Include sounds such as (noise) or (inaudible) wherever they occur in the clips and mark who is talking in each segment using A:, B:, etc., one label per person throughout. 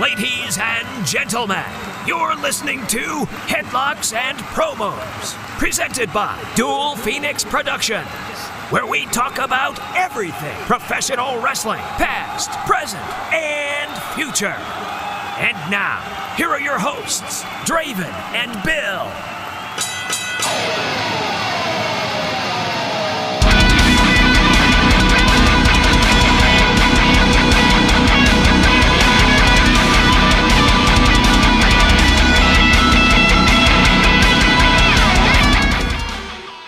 A: Ladies and gentlemen, you're listening to Headlocks and Promos, presented by Dual Phoenix Productions, where we talk about everything professional wrestling, past, present, and future. And now, here are your hosts, Draven and Bill.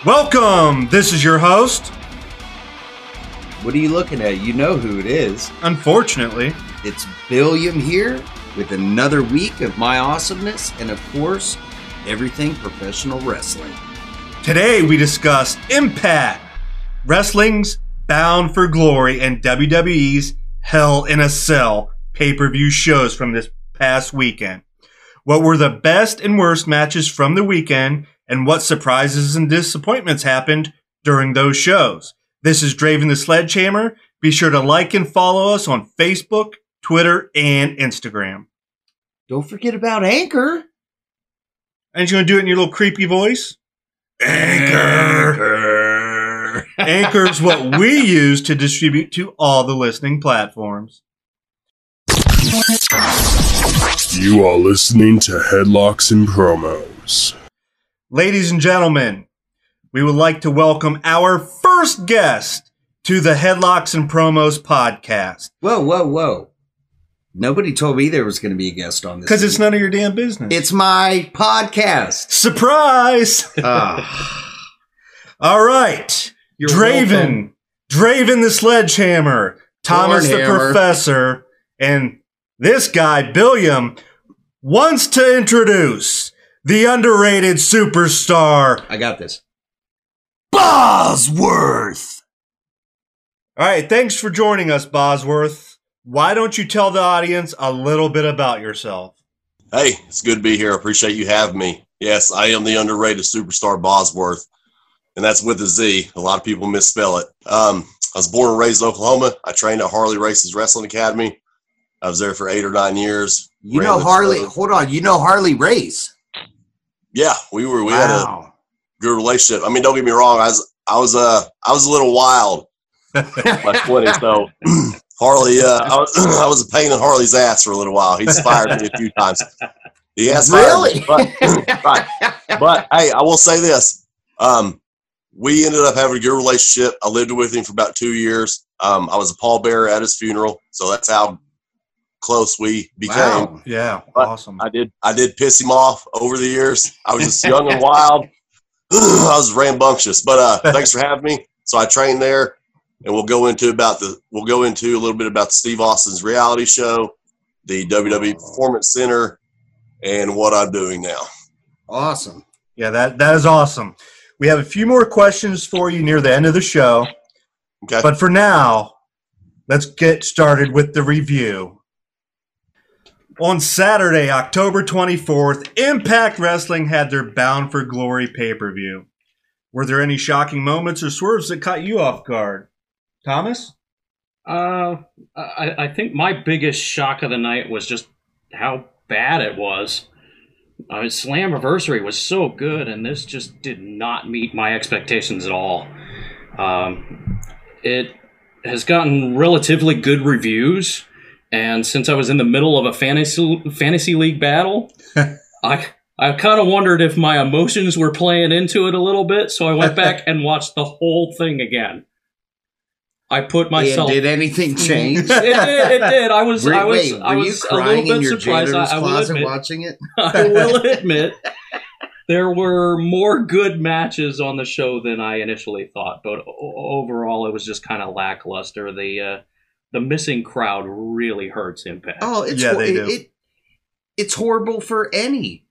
B: Welcome. This is your host.
C: What are you looking at? You know who it is.
B: Unfortunately,
C: It's Billiam here with another week of my awesomeness and, of course, everything professional wrestling.
B: today we discuss Impact, Wrestling's Bound for Glory, and WWE's Hell in a Cell pay per view shows from this past weekend. What were the best and worst matches from the weekend, and what surprises and disappointments happened during those shows? This is Draven the Sledgehammer. Be sure to like and follow us on Facebook, Twitter, and Instagram.
C: Don't forget about Anchor.
B: And you're going to do it in your little creepy voice? Anchor. Anchor. Anchor's what we use to distribute to all the listening platforms.
D: You are listening to Headlocks and Promos.
B: Ladies and gentlemen, we would like to welcome our first guest to the Headlocks and Promos podcast.
C: Whoa, whoa, whoa. Nobody told me there was going to be a guest on this.
B: Because it's none of your damn business.
C: It's my podcast.
B: surprise.
C: Ah, (laughs)
B: all right.
C: You're
B: Draven.
C: welcome.
B: Draven the Sledgehammer. Thomas the
C: Thornhammer.
B: Professor. And this guy, Billiam, wants to introduce the underrated superstar,
C: I got this.
B: Bozworth. All right. Thanks for joining us, Bozworth. Why don't you tell the audience a little bit about yourself?
E: Hey, it's good to be here. I appreciate you having me. Yes, I am the underrated superstar Bozworth, and that's with a Z. A lot of people misspell it. Um, I was born and raised in Oklahoma. I trained at Harley Race's Wrestling Academy. I was there for eight or nine years.
C: You know Harley.
E: show.
C: Hold on. You know Harley Race.
E: Yeah, we were. We had a good relationship. I mean, don't get me wrong. I was. I was. Uh, I was a little wild. (laughs) My twenties. So (clears throat) Harley. Uh, (laughs) I was. (clears throat) I was a pain in Harley's ass for a little while. He's fired me a few times. He has
C: Really?
E: but- (laughs) right. but hey, I will say this: um, we ended up having a good relationship. I lived with him for about two years. Um, I was a pallbearer at his funeral, so that's how close we became.
C: Wow.
B: Yeah.
E: But
B: awesome.
E: I did. I did piss him off over the years. I was just (laughs) young and wild. (sighs) I was rambunctious, but uh, (laughs) thanks for having me. So I trained there, and we'll go into about the. We'll go into a little bit about Steve Austin's reality show, the WWE Performance Center, and what I'm doing now.
C: Awesome.
B: Yeah, that, that is awesome. We have a few more questions for you near the end of the show.
E: Okay.
B: But for now, let's get started with the review. On Saturday, October 24th, Impact Wrestling had their Bound for Glory pay per view. Were there any shocking moments or swerves that caught you off guard? Thomas?
F: Uh, I, I think my biggest shock of the night was just how bad it was. Uh, Slammiversary was so good, and this just did not meet my expectations at all. Um, it has gotten relatively good reviews, and since I was in the middle of a fantasy fantasy league battle, (laughs) I I kind of wondered if my emotions were playing into it a little bit, so I went back (laughs) and watched the whole thing again. I put myself
C: And did anything (laughs) change?
F: it did. It did. I was.
C: Were,
F: I was.
C: wait,
F: I was a little bit surprised. I, I will admit.
C: watching it?
F: I will admit. There were more good matches on the show than I initially thought, but overall, it was just kind of lackluster. The uh, the missing crowd really hurts Impact.
C: Oh, it's
B: Yeah,
C: hor-
B: they
C: it,
B: do.
C: it- it's horrible for any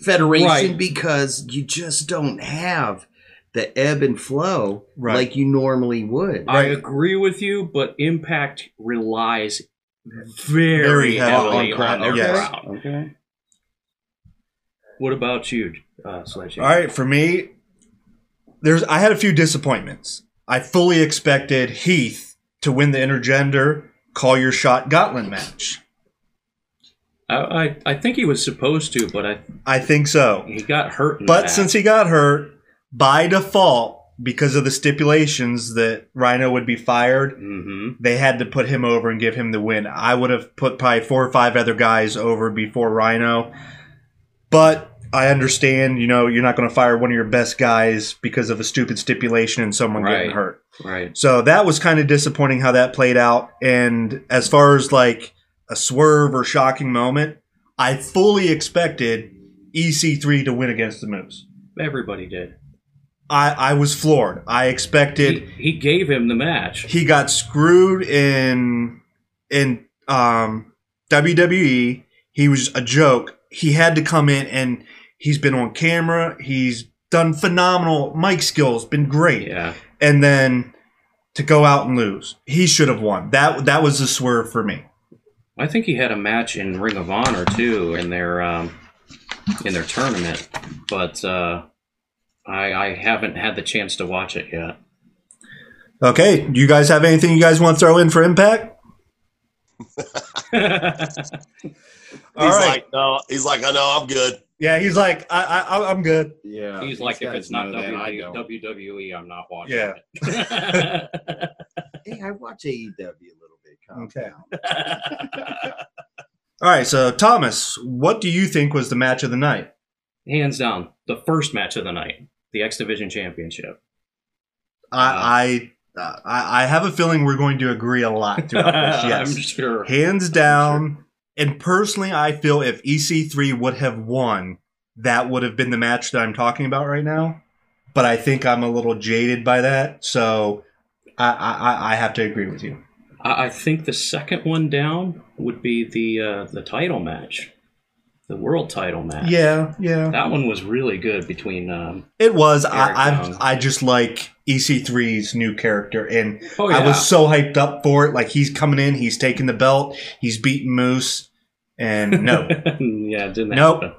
C: federation
F: Right.
C: because you just don't have the ebb and flow
B: Right.
C: like you normally would.
F: I agree with you, but Impact relies very,
B: Very
F: heavily
B: heavily
F: on,
C: crowd.
F: the
B: Okay.
F: crowd.
C: Okay.
F: What about you, uh, Sledgehammer?
B: All right, for me, there's I had a few disappointments. I fully expected Heath to win the intergender call your shot Gauntlet match.
F: I, I, I think he was supposed to, but I
B: I think so.
F: he got hurt.
B: But
F: that.
B: since he got hurt, by default, because of the stipulations that Rhino would be fired,
F: Mhm.
B: they had to put him over and give him the win. I would have put probably four or five other guys over before Rhino. But I understand, you know, you're not going to fire one of your best guys because of a stupid stipulation and someone getting hurt.
F: right,
B: So that was kind of disappointing how that played out. And as far as like a swerve or shocking moment, I fully expected EC3 to win against the Moose.
F: everybody did.
B: I, I was floored. I
F: He,
B: expected
F: he gave him the match.
B: he got screwed in in um, WWE. He was a joke. He had to come in and he's been on camera. He's done phenomenal. mic skills been great.
F: Yeah,
B: And then to go out and lose, he should have won. That that was a swerve for me.
F: I think he had a match in Ring of Honor too in their um, in their tournament, but uh, I, I haven't had the chance to watch it yet.
B: Okay, do you guys have anything you guys want to throw in for Impact? (laughs) (laughs)
E: He's
B: All right.
E: like, no, he's like, I know, I'm good.
B: Yeah, he's like, I, I, I'm good.
C: Yeah.
F: He's
C: these
F: like, if it's not
C: know that, I.
F: WWE, I'm not watching
B: Yeah.
F: it. (laughs)
C: Hey, I watch AEW a little bit. Calm
B: Okay.
C: down. (laughs)
B: All right, so Thomas, what do you think was the match of the night?
F: Hands down, the first match of the night, the X Division Championship.
B: I, I, uh, I, I have a feeling we're going to agree a lot throughout this. (laughs) Yes,
F: I'm sure.
B: hands down. And personally, I feel if EC3 would have won, that would have been the match that I'm talking about right now. But I think I'm a little jaded by that, so I, I, I have to agree with you.
F: I think the second one down would be the uh, the title match, the world title match.
B: Yeah, yeah.
F: that one was really good between. Um,
B: It was.
F: Eric
B: I,
F: Young.
B: I I just like EC3's new character, and
F: oh
B: I was so hyped up for it. Like he's coming in, he's taking the belt, he's beating Moose, and (laughs) no,
F: yeah, it didn't
B: Nope.
F: happen.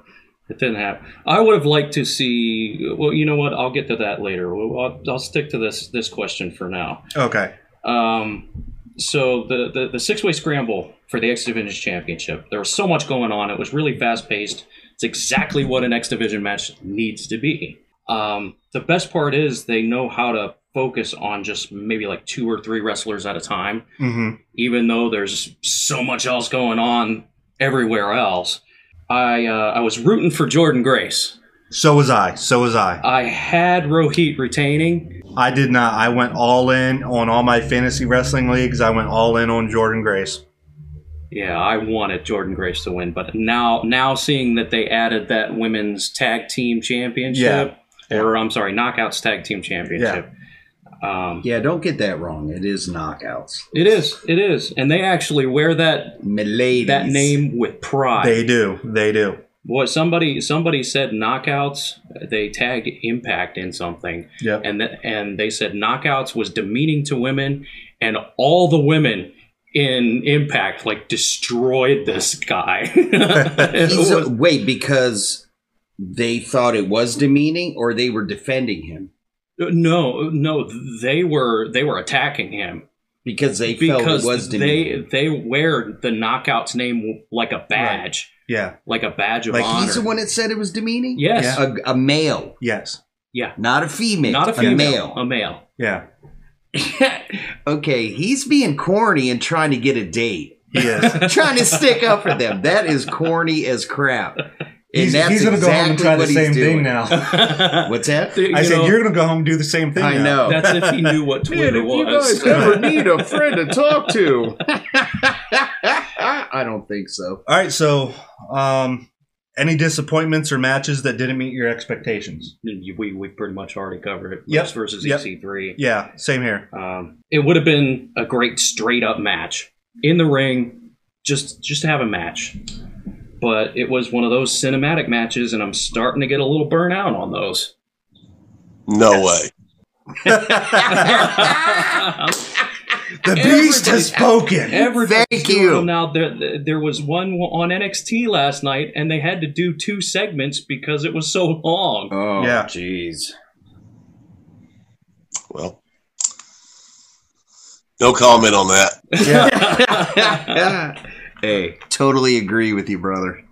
F: It didn't happen. I would have liked to see. Well, you know what? I'll get to that later. I'll, I'll stick to this this question for now.
B: okay,
F: Um, so the, the, the six way scramble for the X Division Championship. There was so much going on. It was really fast paced. It's exactly what an X Division match needs to be. Um, the best part is they know how to focus on just maybe like two or three wrestlers at a time,
B: hmm
F: even though there's so much else going on everywhere else. I uh, I was rooting for Jordynne Grace.
B: so was I. So was I.
F: I had Rohit retaining.
B: I did not. I went all in on all my fantasy wrestling leagues. I went all in on Jordynne Grace.
F: Yeah, I wanted Jordynne Grace to win, but now now seeing that they added that women's tag team championship,
B: Yeah.
F: or I'm sorry, knockouts tag team championship. Um,
C: Yeah, don't get that wrong. It is knockouts.
F: It is, it is, and they actually wear that
C: Miladies.
F: that name with pride.
B: They do. They do.
F: Boy, somebody somebody said knockouts. They tagged Impact in something,
B: Yep.
F: and th- and they said knockouts was demeaning to women, and all the women in Impact like destroyed this guy. It
C: He's a- wait, because they thought it was demeaning or they were defending him?
F: Uh, no, no, they were they were attacking him
C: Because they felt
F: because
C: it was
F: they
C: demeaning.
F: they wear the knockouts name like a badge,
B: Yeah.
F: like a badge of
B: Like,
F: honor.
C: He's the one that said it was demeaning?
F: yes,
B: Yeah.
C: A, a male,
B: Yes.
C: Yeah, not a female.
F: not a female,
C: male.
F: a male.
B: Yeah. (laughs)
C: okay, he's being corny and trying to get a date.
B: He is. (laughs)
C: trying to stick up for them. That is corny as crap. And
B: he's he's going to go home and try the same thing now. (laughs)
C: What's that?
F: You
B: I said
F: know,
B: you're going to go home and do the same thing.
C: I
B: now.
C: know.
F: That's if he knew what Twitter was.
C: ever need a friend to talk to. I don't think so.
B: All right. So, um, any disappointments or matches that didn't meet your expectations?
F: we we pretty much already covered it. Yes, versus
B: yep.
F: EC3.
B: Yeah. Same here.
F: Um, it would have been a great straight up match in the ring, just just to have a match. But it was one of those cinematic matches, and I'm starting to get a little burnout on those.
E: No way. (laughs) (laughs) (laughs)
B: The beast has spoken.
F: Everybody's
C: Thank you.
F: them now. There, there was one on NXT last night, and they had to do two segments because it was so long.
C: Oh,
B: Yeah.
C: jeez.
E: Well, no comment on that.
B: yeah. (laughs)
C: Hey, totally agree with you, brother.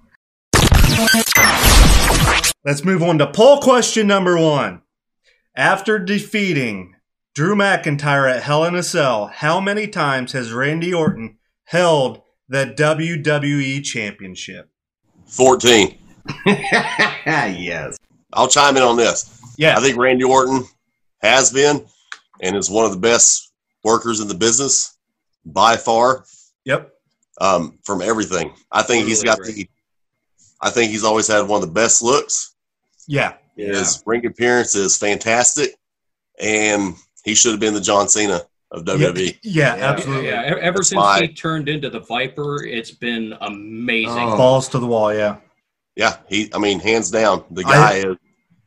B: Let's move on to poll question number one. After defeating Drew McIntyre at Hell in a Cell, how many times has Randy Orton held the WWE Championship?
E: 14. (laughs)
C: yes.
E: I'll chime in on this.
B: Yeah,
E: I think Randy Orton has been and is one of the best workers in the business by far
B: yep,
E: um, from everything. I think he's got
F: Totally
E: the. I think he's always had one of the best looks.
B: yeah,
E: His ring appearance is fantastic, and he should have been the John Cena of WWE.
B: yeah,
C: Yeah.
B: absolutely.
F: Yeah, e- ever
E: That's
F: since
E: why-
F: he turned into the Viper, it's been amazing.
C: Oh.
B: Balls to the wall. Yeah,
E: Yeah, he. I mean, hands down, the
B: I-
E: guy is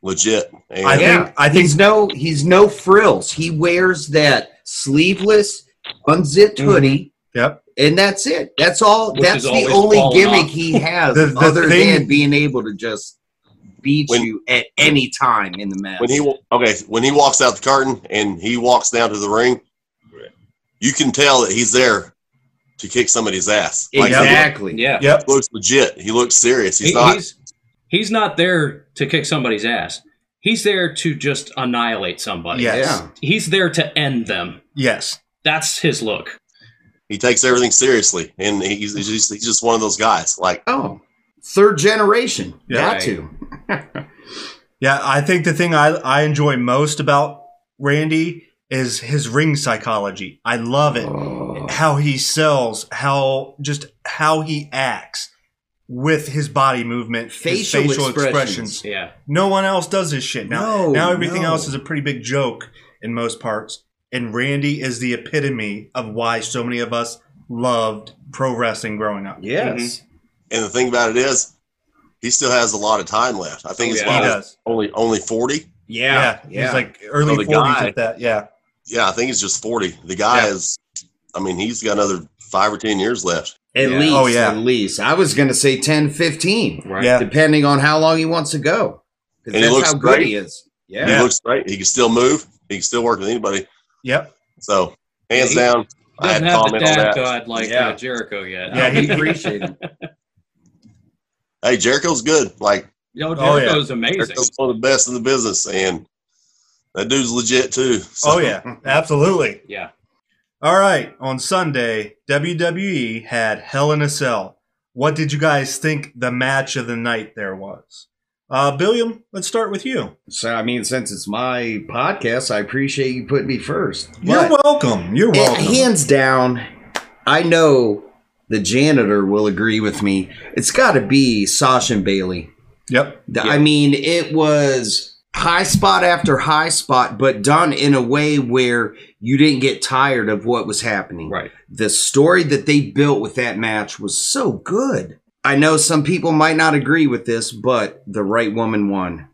E: legit. And
B: I think- I think-
C: he's no he's no frills. He wears that sleeveless, unzipped
B: Mhm.
C: hoodie,
B: yep.
C: and that's it. That's all.
F: Which
C: that's the only gimmick
F: off.
C: he has,
B: The- the
C: other
B: thing-
C: than being able to just beat
E: When-
C: you at any time in the match.
E: when he okay when he walks out the curtain and he walks down to the ring, you can tell that he's there to kick somebody's ass. Like, he
C: exactly.
F: Yeah.
B: Yep.
E: looks legit. He looks serious. He's
F: He-
E: not.
F: he's he's not there to kick somebody's ass. He's there to just annihilate somebody.
B: Yes.
C: Yeah.
F: He's there to end them.
B: Yes.
F: That's his look.
E: he takes everything seriously, and he's, he's just he's just one of those guys. Like
C: Oh, third generation.
B: Yeah.
C: Got
F: Right.
C: to. (laughs)
B: Yeah, I think the thing I, I enjoy most about Randy is his ring psychology. I love it.
C: Oh.
B: How he sells, how just how he acts with his body movement,
C: Facial
B: his facial
C: expressions.
B: expressions.
F: Yeah.
B: No one else does this shit. Now
C: No,
B: now everything
C: no.
B: else is a pretty big joke in most parts. And Randy is the epitome of why so many of us loved pro wrestling growing up.
C: Yes. Mm-hmm.
E: And the thing about it is, he still has a lot of time left. I think
F: Oh, yeah.
B: He does.
E: only only forty.
C: Yeah.
B: He's like early
E: So
B: forties
E: guy-
B: at that. Yeah.
E: Yeah, I think he's just forty. The guy
B: Yeah.
E: is. I mean, he's got another five or ten years left.
C: At
F: Yeah.
C: least.
B: Oh, yeah.
C: At least. I was going to say 10, 15,
F: Right.
B: Yeah.
C: depending on how long he wants to go. 'Cause
E: And he
C: that's
E: looks
C: how good
E: great.
C: he is. Yeah.
B: Yeah.
E: He looks great. He can still move. He can still work with anybody.
B: Yep.
E: So hands
C: He
E: down, I had
F: Doesn't
E: to
F: have the
E: comment on
F: dad
E: that.
F: god like
C: Yeah.
F: uh, Jericho yet.
B: Yeah, he-
C: appreciate him. (laughs)
E: Hey, Jericho's good. Like
F: Yo,
B: Oh, yeah.
F: Jericho's amazing.
E: Jericho's one of the best in the business, and that dude's legit too. So,
B: Oh yeah, (laughs) absolutely.
F: Yeah.
B: All right, on Sunday, WWE had Hell in a Cell. What did you guys think the match of the night there was? Uh, Billiam, let's start with you.
C: So, I mean, since it's my podcast, I appreciate you putting me first.
B: You're
C: But-
B: welcome. You're welcome.
C: hands down, I know the janitor will agree with me. It's got to be Sasha and Bayley.
B: Yep.
C: The- I mean, it was high spot after high spot, but done in a way where you didn't get tired of what was happening.
F: Right.
C: The story that they built with that match was so good. I know some people might not agree with this, but the right woman won.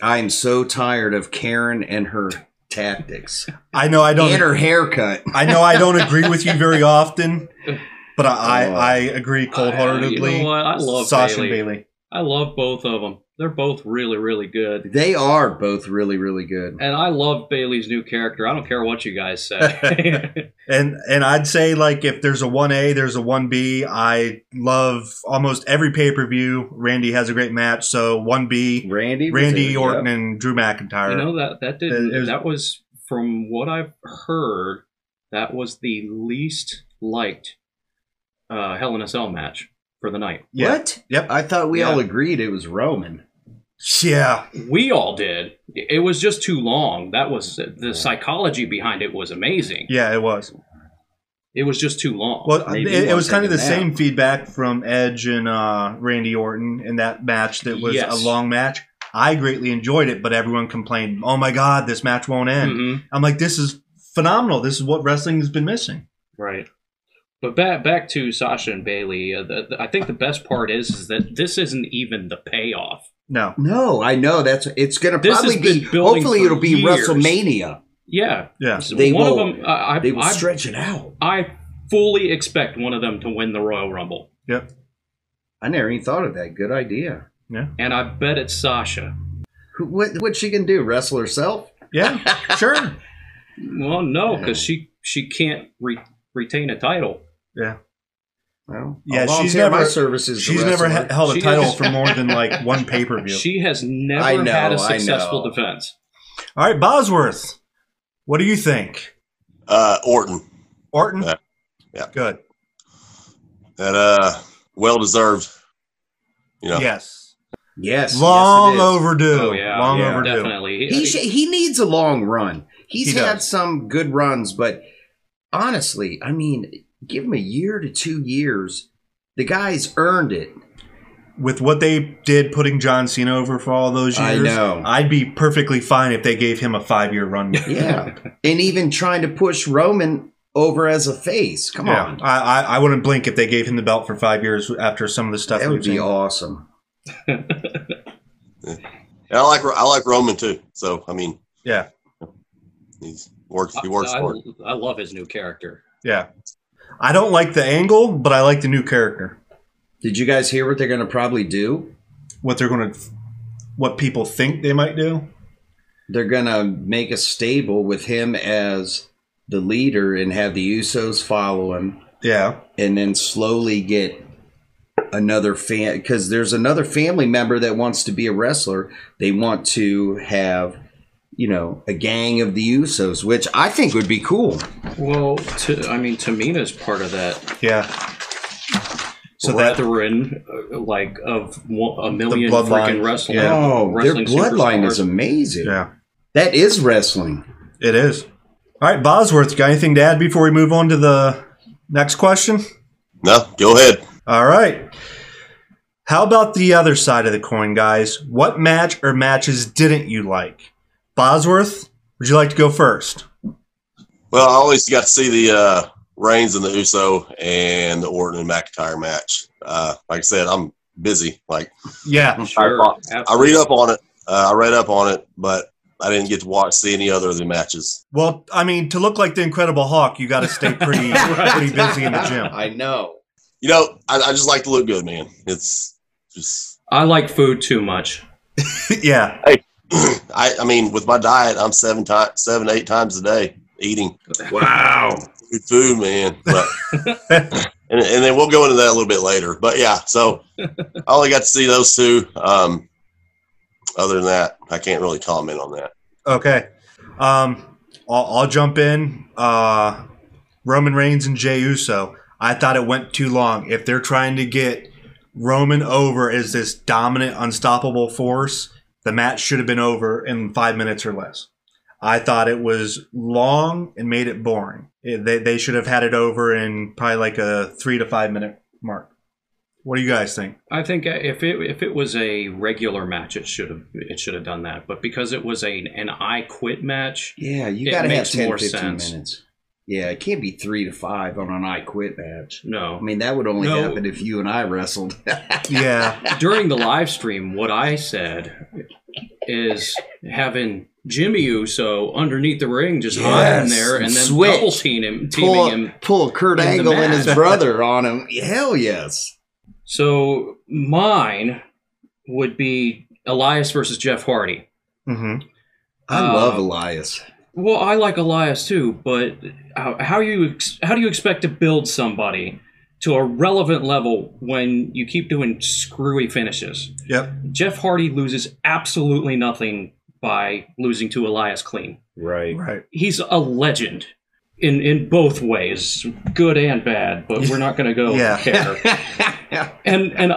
C: I am so tired of Karen and her tactics
B: I know I don't.
C: and her haircut.
B: I know I don't (laughs) agree with you very often, but I
C: Oh.
B: I, I agree cold heartedly.
F: You know what? I love
B: Sasha
F: Bayley.
B: and Bayley.
F: I love both of them. They're both really, really good.
C: They are both really, really good.
F: And I love Bayley's new character. I don't care what you guys say. (laughs) (laughs)
B: And and I'd say like if there's a one A, there's a one B. I love almost every pay per view. Randy has a great match, so one B.
C: Randy,
B: Randy
C: it,
B: Orton
C: yep.
B: and Drew McIntyre.
F: you know that that did
B: It was-
F: that was from what I've heard. That was the least liked uh, Hell in a Cell match for the night.
B: yeah.
C: What?
B: Yep.
C: I thought we
F: Yeah.
C: all agreed it was Roman.
B: Yeah.
F: We all did. It was just too long. That was the psychology behind it was amazing.
B: Yeah, it was.
F: It was just too long.
B: Well,
C: Maybe
B: it, it was kind of the
C: take
B: same
C: nap.
B: feedback from Edge and uh, Randy Orton in that match that was
F: Yes.
B: a long match. I greatly enjoyed it, but everyone complained, "Oh my god, this match won't end."
F: Mhm.
B: I'm like, "This is phenomenal. This is what wrestling has been missing."
F: Right. But back back to Sasha and Bayley. Uh, the, the- I think the best part is is that this isn't even the payoff.
B: No.
C: No, I know that's it's going to
F: This
C: probably be. Hopefully, it'll be
F: years.
C: WrestleMania.
F: Yeah.
B: Yeah.
F: So
C: They
F: one
C: will-
F: of them. I, I,
C: They will
F: I,
C: stretch it out.
F: I fully expect one of them to win the Royal Rumble,
B: Yep.
C: I never even thought of that. Good idea.
B: Yeah.
F: and I bet it's Sasha.
C: Who, what what she can do? Wrestle herself?
B: Yeah. sure. (laughs)
F: Well, no, because she she can't re- retain a title.
B: Yeah.
C: Well,
B: Yeah, she's
C: volunteer my
B: never-
C: services.
B: She's never ha- held a
F: She
B: title
F: is-
B: for more than like one pay per view.
F: She has never
C: I know,
F: had a successful defense.
B: All right, Bozworth, what do you think?
E: Uh, Orton.
B: Orton?
E: Yeah. Yeah.
B: Good.
E: That uh, well deserved. You know.
B: Yes.
C: Yes,
B: Long
C: yes,
B: overdue.
F: Oh yeah,
B: Long
C: Yeah.
B: overdue.
F: definitely.
C: He sh- he needs a long run. He's
B: He
C: had
B: does.
C: some good runs, but honestly, I mean, give him a year to two years. The guy's earned it.
B: With what they did putting John Cena over for all those years,
C: I
B: years,
C: know.
B: I'd be perfectly fine if they gave him a five year run. (laughs)
C: Yeah, and even trying to push Roman over as a face. Come
B: Yeah,
C: on,
B: I, I I wouldn't blink if they gave him the belt for five years after some of the stuff
C: that would be
B: seen.
C: awesome. (laughs)
E: And I like I like Roman too. So I mean,
B: Yeah,
E: he's works. He works
F: I,
E: for it.
F: I love his new character.
B: yeah. I don't like the angle, but I like the new character.
C: Did you guys hear what they're going to probably do?
B: What they're going to, what people think they might do.
C: They're going to make a stable with him as the leader and have the Usos follow him.
B: Yeah,
C: and then slowly get another fan because there's another family member that wants to be a wrestler. They want to have, you know, a gang of the Usos, which I think would be cool.
F: Well, to, I mean, Tamina's part of that
B: yeah. So that
F: brethren, uh, like of a million
B: bloodline,
F: freaking wrestling.
B: Yeah.
C: Oh, their
F: wrestling
C: bloodline is amazing.
B: yeah,
C: That is wrestling.
B: it is. All right, Bozworth, got anything to add before we move on to the next question?
E: No, go ahead.
B: All right. How about the other side of the coin, guys? What match or matches didn't you like? Bozworth, would you like to go first?
E: Well, I always got to see the uh, Reigns and the Uso and the Orton and McIntyre match. Uh, like I said, I'm busy. Like
B: Yeah.
F: Sure,
E: I
F: absolutely.
E: read up on it. Uh, I read up on it, but I didn't get to watch see any other of the matches.
B: Well, I mean, to look like the Incredible Hulk, you got to stay pretty (laughs) pretty busy in the gym.
C: I know.
E: You know, I, I just like to look good, man. It's just
F: I like food too much. (laughs)
B: yeah. (clears throat)
E: I, I mean, with my diet, I'm seven times, seven, eight times a day eating (laughs)
C: Wow.
E: good food, man. But (laughs) and, and then we'll go into that a little bit later. But yeah, so I only got to see those two. Um, other than that, I can't really comment on that.
B: Okay. Um, I'll, I'll jump in. Uh, Roman Reigns and Jey Uso. I thought it went too long. If they're trying to get Roman over as this dominant, unstoppable force, the match should have been over in five minutes or less. I thought it was long and made it boring. It- they, they should have had it over in probably like a three to five minute mark. What do you guys think?
F: I think if it if it was a regular match, it should have it should have done that. But because it was a an I quit match,
C: Yeah, you got to have
F: makes
C: 10,
F: more
C: 15
F: sense.
C: minutes. Yeah, it can't be three to five on an I quit match.
F: no.
C: I mean, that would only
F: No.
C: happen if you and I wrestled. (laughs)
B: Yeah.
F: During the live stream, what I said is having Jimmy Uso underneath the ring, just hiding there, and then
C: switch.
F: double teaming him, teaming
C: pull,
F: him.
C: pull Kurt Angle and his brother on him. Hell yes.
F: So mine would be Elias versus Jeff Hardy.
B: hmm
C: I
F: Uh,
C: love Elias.
F: Well, I like Elias too, but how, how you ex- how do you expect to build somebody to a relevant level when you keep doing screwy finishes?
B: Yep.
F: Jeff Hardy loses absolutely nothing by losing to Elias clean.
C: Right.
B: Right.
F: He's a legend in in both ways, good and bad. But we're not going to go
B: Yeah.
F: there. (laughs) And and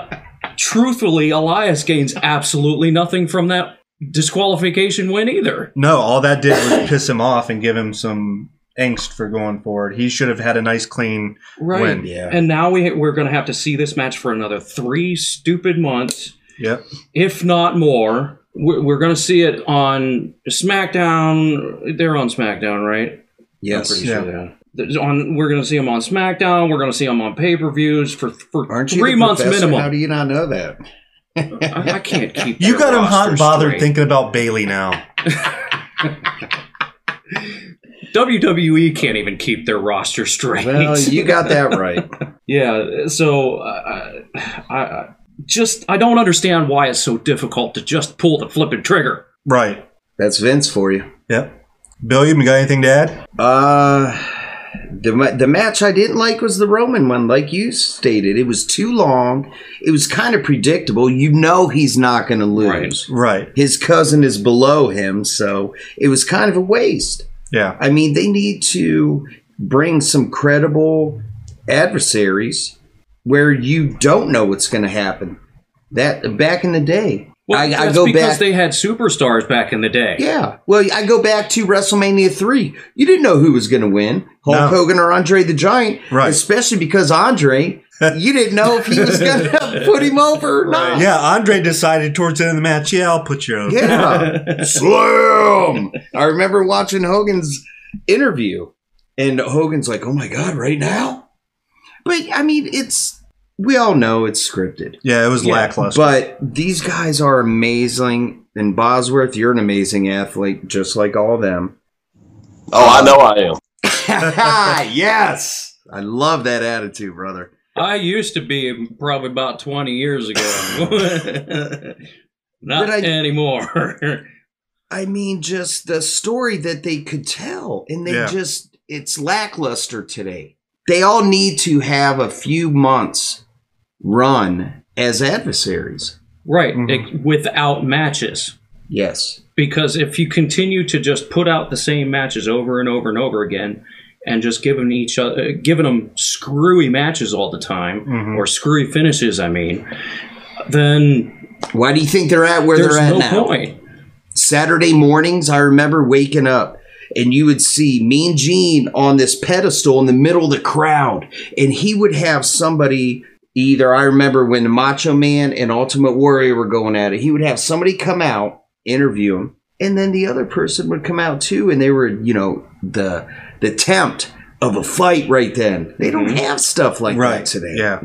F: truthfully, Elias gains absolutely nothing from that disqualification win either.
B: No, all that did was piss him off and give him some angst for going forward. He should have had a nice clean
F: Right.
B: win.
C: Yeah.
F: And now we we're going to have to see this match for another three stupid months,
B: Yep.
F: if not more. We're, we're going to see it on SmackDown. They're on SmackDown, right? I'm
C: yes.
F: pretty
B: Yeah.
F: sure they are. There's On, we're going to see them on SmackDown. We're going to see them on pay per views for for
C: Aren't
F: three
C: the
F: months
C: professor?
F: minimum.
C: How do you not know that?
F: I, I can't keep.
B: You got him hot and bothered
F: straight.
B: thinking about Bayley now.
F: WWE can't even keep their roster straight.
C: Well, you got that right. (laughs)
F: Yeah, so uh, I, I just I don't understand why it's so difficult to just pull the flipping trigger.
B: Right.
C: That's Vince for you.
B: Yep. Bill, you got anything to add?
C: Uh, The the match I didn't like was the Roman one, like you stated. It was too long. It was kind of predictable. You know he's not going to lose.
B: Right.
C: His cousin is below him, so it was kind of a waste.
B: Yeah.
C: I mean, they need to bring some credible adversaries where you don't know what's going to happen. That back in the day,
F: Well,
C: I, I
F: that's
C: go
F: because
C: back.
F: they had superstars back in the day.
C: yeah, well, I go back to WrestleMania three. You didn't know who was going to win, Hulk
B: No.
C: Hogan or Andre the Giant,
B: Right.
C: Especially because Andre, (laughs) you didn't know if he was going (laughs) to put him over or not.
B: Yeah, Andre decided towards the end of the match, yeah, I'll put you over.
C: Yeah. (laughs) Slam! I remember watching Hogan's interview, and Hogan's like, oh my God, right now? But, I mean, it's, we all know it's scripted.
B: Yeah, it was
F: Yeah,
B: lackluster.
C: But these guys are amazing. And Bozworth, you're an amazing athlete, just like all of them.
E: Oh, I know I am. (laughs)
C: yes! I love that attitude, brother.
F: I used to be probably about 20 years ago. (laughs) Not
C: I-
F: anymore.
C: I mean, just the story that they could tell, and they
B: Yeah.
C: just, it's lackluster today. They all need to have a few months run as adversaries.
F: right,
B: Mhm.
F: it- without matches.
C: Yes.
F: Because if you continue to just put out the same matches over and over and over again, and just giving each other, giving them screwy matches all the time,
B: Mhm.
F: or screwy finishes, I mean, then
C: Why do you think they're at where they're at
F: no
C: now?
F: point.
C: Saturday mornings, I remember waking up and you would see Mean Gene on this pedestal in the middle of the crowd, and he would have somebody. Either I remember when the Macho Man and Ultimate Warrior were going at it, he would have somebody come out, interview him, and then the other person would come out too, and they were, you know, the the tempt of a fight right then. They don't mm-hmm. have stuff like
B: right.
C: that today.
B: Yeah.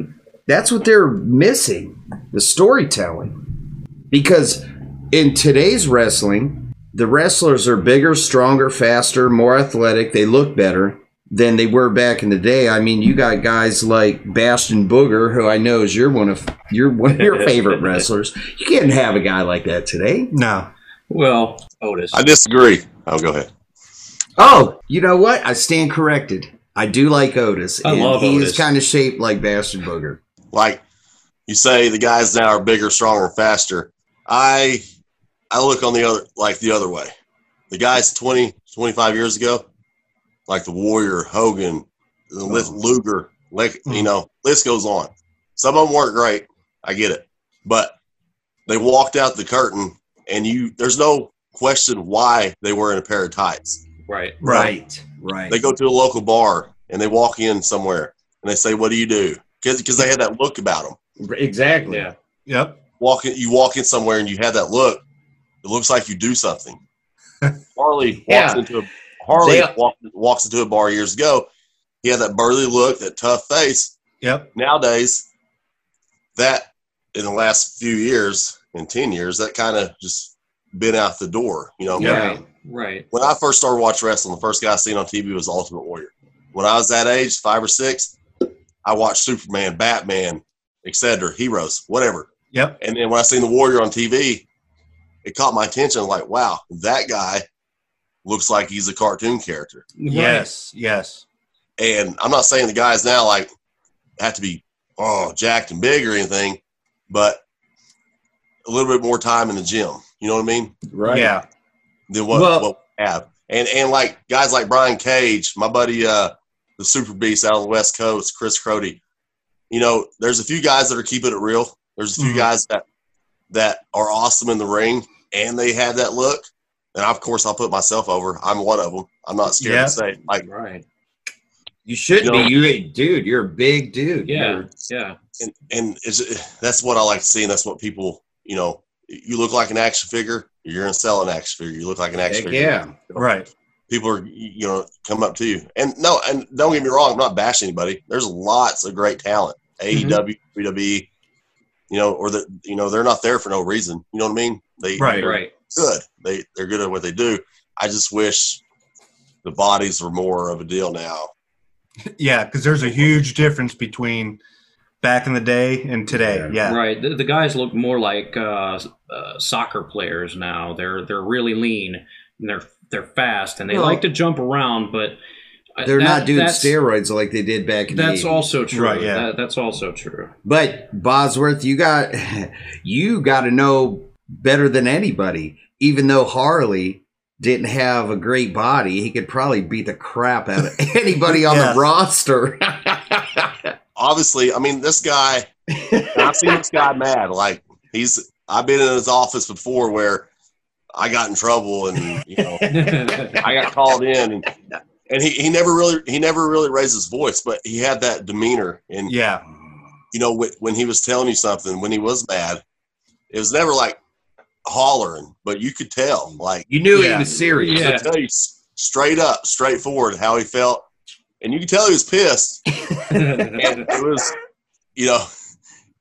C: That's what they're missing the storytelling. Because in today's wrestling, the wrestlers are bigger, stronger, faster, more athletic. They look better than they were back in the day. I mean, you got guys like Bastion Booger, who I know is your one of your one of your (laughs) favorite wrestlers. You can't have a guy like that today.
B: No.
F: Well, Otis.
E: I disagree. Oh, go ahead.
C: Oh, you know what? I stand corrected. I do like Otis.
F: I
C: and
F: love
C: he
F: Otis.
C: is kind of shaped like Bastion Booger.
E: Like you say, the guys now are bigger, stronger, faster. I I look on the other like the other way. The guys 20, 25 years ago, like the Warrior, Hogan, the Li- Luger, like you hmm. know, list goes on. Some of them weren't great. I get it, but they walked out the curtain, and you there's no question why they were in a pair of tights.
F: right.
C: Right. Right.
E: They go to a local bar and they walk in somewhere and they say, "What do you do?" Because they had that look about them.
C: exactly.
F: Yeah.
B: Yep.
E: Walk in, you walk in somewhere and you have that look. It looks like you do something. (laughs) Harley walks
C: Yeah.
E: into a Harley
C: They-
E: walk, walks into a bar years ago. He had that burly look, that tough face.
B: Yep.
E: Nowadays, that in the last few years, in ten years, that kind of just been out the door. You know,
C: Yeah.
F: Right. Right.
E: when I first started watching wrestling, the first guy I seen on TV was Ultimate Warrior. When I was that age, five or six, I watched Superman, Batman, etc., heroes, whatever.
B: Yep.
E: And then when I seen the Warrior on TV, it caught my attention. Like, wow, that guy looks like he's a cartoon character.
B: Yes. Yes.
E: And I'm not saying the guys now like have to be oh jacked and big or anything, but a little bit more time in the gym. You know what I mean?
C: Right.
B: Yeah.
E: than what,
C: Well-
E: what we have. And and like guys like Brian Cage, my buddy, uh, the Super Beast out on the West Coast, Chris Crody. You know, there's a few guys that are keeping it real. There's a few
B: Mhm.
E: guys that that are awesome in the ring, and they have that look. And of course, I'll put myself over. I'm one of them. I'm not scared
B: Yeah.
E: to say it. like.
F: Right.
C: You should
E: You know-
C: be. You, dude, you're a big dude.
F: Yeah.
C: You're-
F: Yeah.
E: And, and it's, that's what I like to see, and that's what people, you know, you look like an action figure. You're gonna sell an action figure. You look like an action
C: Heck
E: figure.
C: yeah.
B: Right.
E: people are you know come up to you and no and don't get me wrong i'm not bashing anybody there's lots of great talent mm-hmm. aew wwe you know or the you know they're not there for no reason you know what i mean they
B: Right.
F: Right.
E: Good they they're good at what they do i just wish the bodies were more of a deal now (laughs)
B: Yeah, because there's a huge difference between back in the day and today. Yeah.
F: Right. The, the guys look more like uh, uh, soccer players now. They're they're really lean and they're they're fast and they
C: Well-
F: like to jump around. But
C: They're
F: That-
C: not doing steroids like they did back in
F: That's
C: the 80s.
F: also true.
B: Right, yeah.
F: That- that's also true.
C: But Bozworth, you got (laughs) you got to know better than anybody. Even though Harley didn't have a great body, he could probably beat the crap out of (laughs) anybody on
B: Yes.
C: the roster. (laughs)
E: Obviously, I mean, this guy. I've seen this guy mad. Like he's. I've been in his office before where I got in trouble and you know (laughs) I got called in and and he, he never really he never really raised his voice, but he had that demeanor and
B: Yeah.
E: you know when, when he was telling you something when he was mad, it was never like hollering, but you could tell like
C: you knew
B: Yeah.
C: he was serious.
F: Yeah.
E: I tell you straight up, straightforward how he felt, and you could tell he was pissed. (laughs) It was, you know,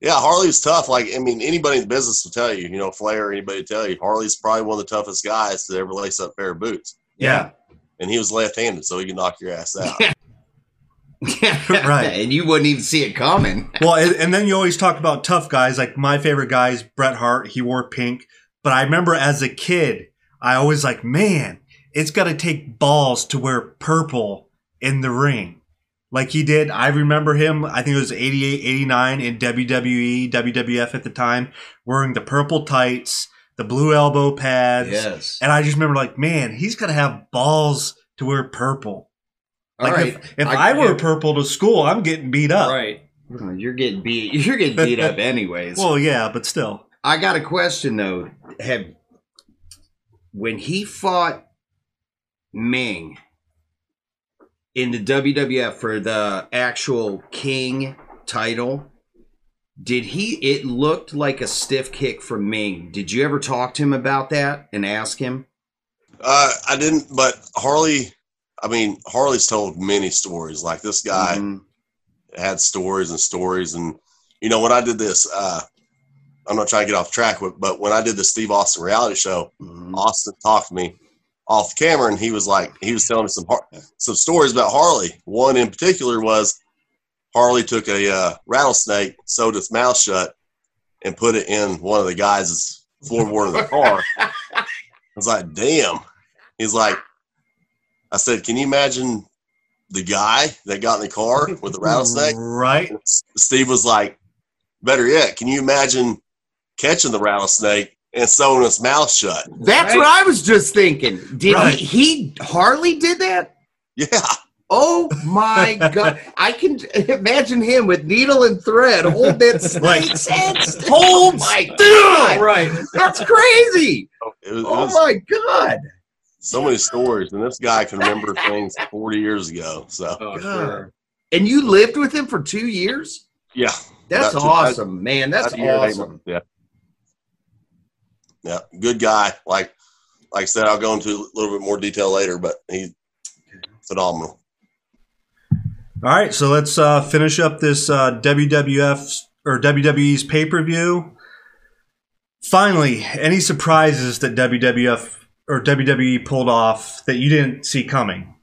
E: yeah, Harley's tough. Like I mean, anybody in the business will tell you, you know, Flair, anybody will tell you, Harley's probably one of the toughest guys to ever lace up a pair of boots.
B: Yeah.
E: And he was left-handed, so he could knock your ass out. (laughs) (laughs)
B: Right.
C: And you wouldn't even see it coming.
B: Well, and, and then you always talk about tough guys. Like my favorite guy is Bret Hart. He wore pink. But I remember as a kid, I always like, man, it's got to take balls to wear purple in the ring. Like he did. I remember him, I think it was 88, 89 in WWE, WWF at the time, wearing the purple tights, the blue elbow pads.
C: Yes.
B: And I just remember like, man, he's got to have balls to wear purple.
C: All
B: Like
C: right.
B: if, if I, wear purple to school, I'm getting beat up.
F: right.
C: You're getting beat. You're getting beat up (laughs) anyways.
B: Well, yeah, but still.
C: I got a question though. Have when he fought Ming in the WWF for the actual King title, did he? It looked like a stiff kick from Ming. Did you ever talk to him about that and ask him?
E: uh, I didn't, but Harley. I mean, Harley's told many stories. Like this guy
C: Mhm.
E: had stories and stories, and you know, when I did this, uh, I'm not trying to get off track, but, but when I did the Steve Austin reality show,
C: Mhm.
E: Austin talked to me off camera, and he was like, he was telling me some some stories about Harley. One in particular was Harley took a uh, rattlesnake, sewed its mouth shut, and put it in one of the guys' floorboard of the (laughs) car. I was like, damn. He's like, I said, can you imagine the guy that got in the car with the rattlesnake? (laughs)
B: Right?
E: Steve was like, better yet, can you imagine catching the rattlesnake and sewing its mouth shut?
C: That's
F: Right.
C: what I was just thinking. Did
B: Right.
C: he, he? Harley did that?
E: Yeah.
C: Oh my (laughs) god! I can imagine him with needle and thread holding that snake's head. (laughs) Oh my god!
F: Right.
C: That's crazy!
E: It was, it
C: Oh
E: was
C: my god!
E: so many stories, and this guy can remember things 40 years ago. So,
F: Oh, sure.
C: And you lived with him for two years?
E: yeah.
C: That's
E: About two-
C: awesome, man. That's
E: about year
C: awesome.
E: months, Yeah. Yeah. Good guy. Like, like I said, I'll go into a little bit more detail later, but he's phenomenal.
B: All right, so let's uh, finish up this uh, WWF or WWE's pay per view. Finally, any surprises that WWF or WWE pulled off that you didn't see coming?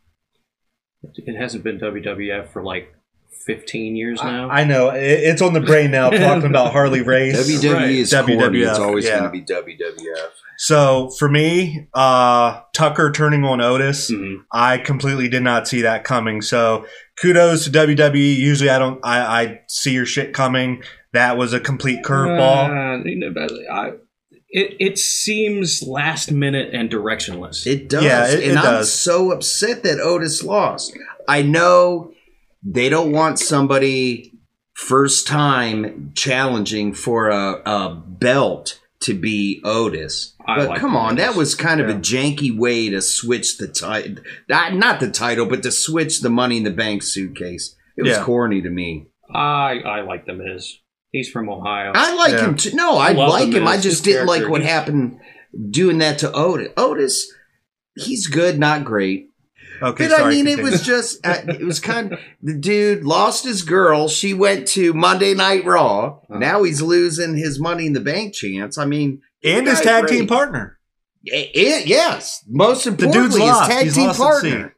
F: It hasn't been WWF for like 15 years now.
B: I know it, it's on the brain now (laughs) talking about Harley Race.
C: WWE
F: Right.
C: is corny. It's always
B: yeah.
C: going to be WWF.
B: So for me, uh, Tucker turning on Otis,
F: Mhm.
B: I completely did not see that coming. So kudos to WWE. Usually I don't, I, I see your shit coming. That was a complete curveball.
F: Uh, you know, but I, it, it seems last minute and directionless.
C: It does.
B: Yeah, it-
C: and
B: it
C: I'm
B: does.
C: so upset that Otis lost. I know they don't want somebody first time challenging for a, a belt to be Otis.
F: I
C: But
F: like
C: come on, that was kind of
B: Yeah.
C: a janky way to switch the title. Not the title, but to switch the Money in the Bank suitcase. It was
B: Yeah.
C: corny to me.
F: I I like the Miz. He's from Ohio.
C: I like
B: Yeah.
C: him too. No, I
F: Love
C: like him. I just
F: His
C: didn't like what happened doing that to Otis. Otis, he's good, not great.
B: Okay,
C: But I
B: sorry,
C: mean, it was just, uh, it was kind of, the dude lost his girl. She went to Monday Night Raw.
F: Uh-huh.
C: Now he's losing his Money in the Bank chance. I mean,
B: and his tag
C: great.
B: team partner.
C: I- I- yes. Most importantly,
B: dude's
C: his tag
B: He's
C: team
B: lost
C: partner.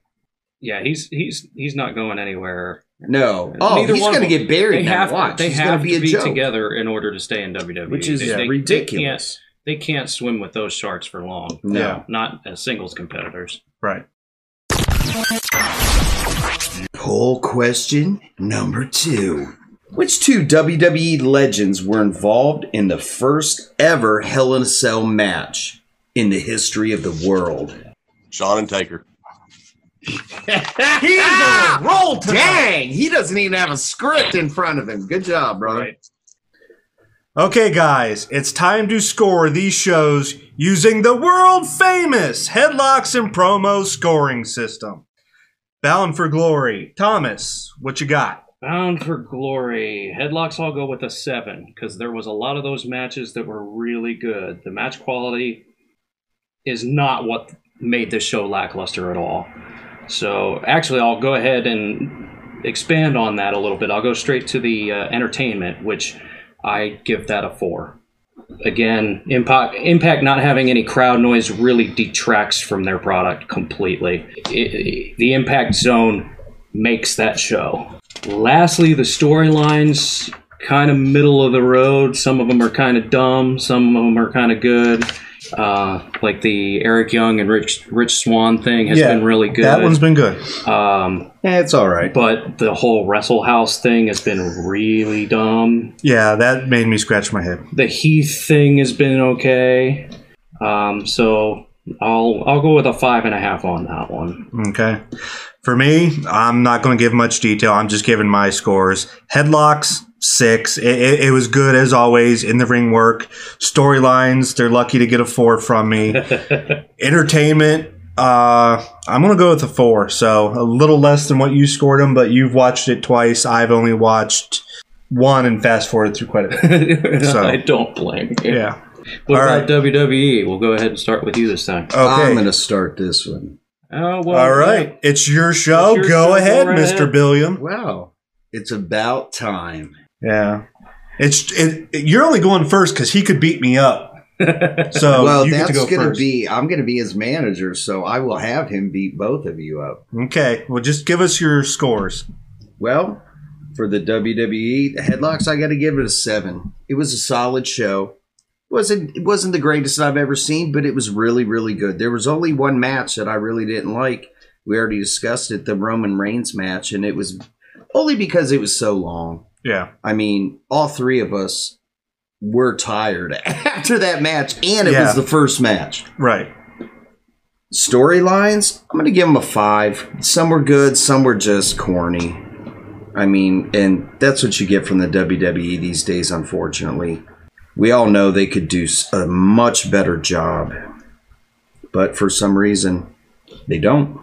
F: yeah, he's he's he's not going anywhere.
C: No. Oh,
F: Neither
C: he's going to get buried
F: They have
C: Watch.
F: they
C: he's
F: have
C: going to be a
F: be
C: joke.
F: together in order to stay in WWE,
C: Which is
F: They- they-
C: ridiculous.
F: They can't, they can't swim with those sharks for long.
C: No.
B: Yeah.
F: Not as singles competitors.
B: Right.
C: Poll question number two. Which two WWE legends were involved in the first ever Hell in a Cell match in the history of the world?
E: Shawn and Taker.
B: He's on a ah! roll tonight.
C: Dang, he doesn't even have a script in front of him. Good job, brother.
B: Okay, guys, it's time to score these shows using the world famous Headlocks and Promo scoring system. Bound for Glory. Thomas, what you got?
F: Bound for Glory. Headlocks, I'll go with a seven because there was a lot of those matches that were really good. The match quality is not what made this show lackluster at all. So, actually, I'll go ahead and expand on that a little bit. I'll go straight to the uh, entertainment, which I give that a four. Again, Impact, Impact not having any crowd noise really detracts from their product completely. It- the Impact Zone makes that show. Lastly, the storylines kind of middle of the road. Some of them are kind of dumb. Some of them are kind of good. Uh, like the Eric Young and Rich Rich Swann thing has been really good.
B: That one's been good.
F: um,
C: Eh, it's all right.
F: but the whole Wrestle House thing has been really dumb.
B: Yeah, that made me scratch my head.
F: The Heath thing has been okay. Um, so I'll I'll go with a five and a half on that one.
B: Okay. For me, I'm not going to give much detail. I'm just giving my scores. Headlocks, six. It, it, it was good as always in the ring work. Storylines, they're lucky to get a four from me. (laughs) Entertainment, uh, I'm going to go with a four. So a little less than what you scored him, but you've watched it twice. I've only watched one and fast forward through quite a bit. (laughs) So-
F: I don't blame you.
B: Yeah.
F: What
B: All
F: about WWE? We'll go ahead and start with you this time.
B: Okay.
C: I'm going to start this one.
F: Oh well.
B: All right. It's your show.
F: It's your
B: go
F: show.
B: ahead,
F: right
B: Mr.
F: ahead.
B: Billiam.
C: Wow. It's about time.
B: Yeah. It's it, you're only going first because he could beat me up. (laughs) So
C: well, that's
B: go
C: going to
B: first.
C: be, I'm going to be his manager, so I will have him beat both of you up.
B: okay. Well, just give us your scores.
C: Well, for the WWE, the headlocks, I got to give it a seven. It was a solid show. Wasn't it wasn't the greatest I've ever seen, but it was really really good. There was only one match that I really didn't like. We already discussed it, the Roman Reigns match, and it was only because it was so long.
B: Yeah.
C: I mean, all three of us were tired (laughs) after that match, and it
B: Yeah.
C: was the first match.
B: Right.
C: Storylines, I'm going to give them a five. Some were good, some were just corny. I mean, and that's what you get from the WWE these days, unfortunately. We all know they could do a much better job, but for some reason, they don't.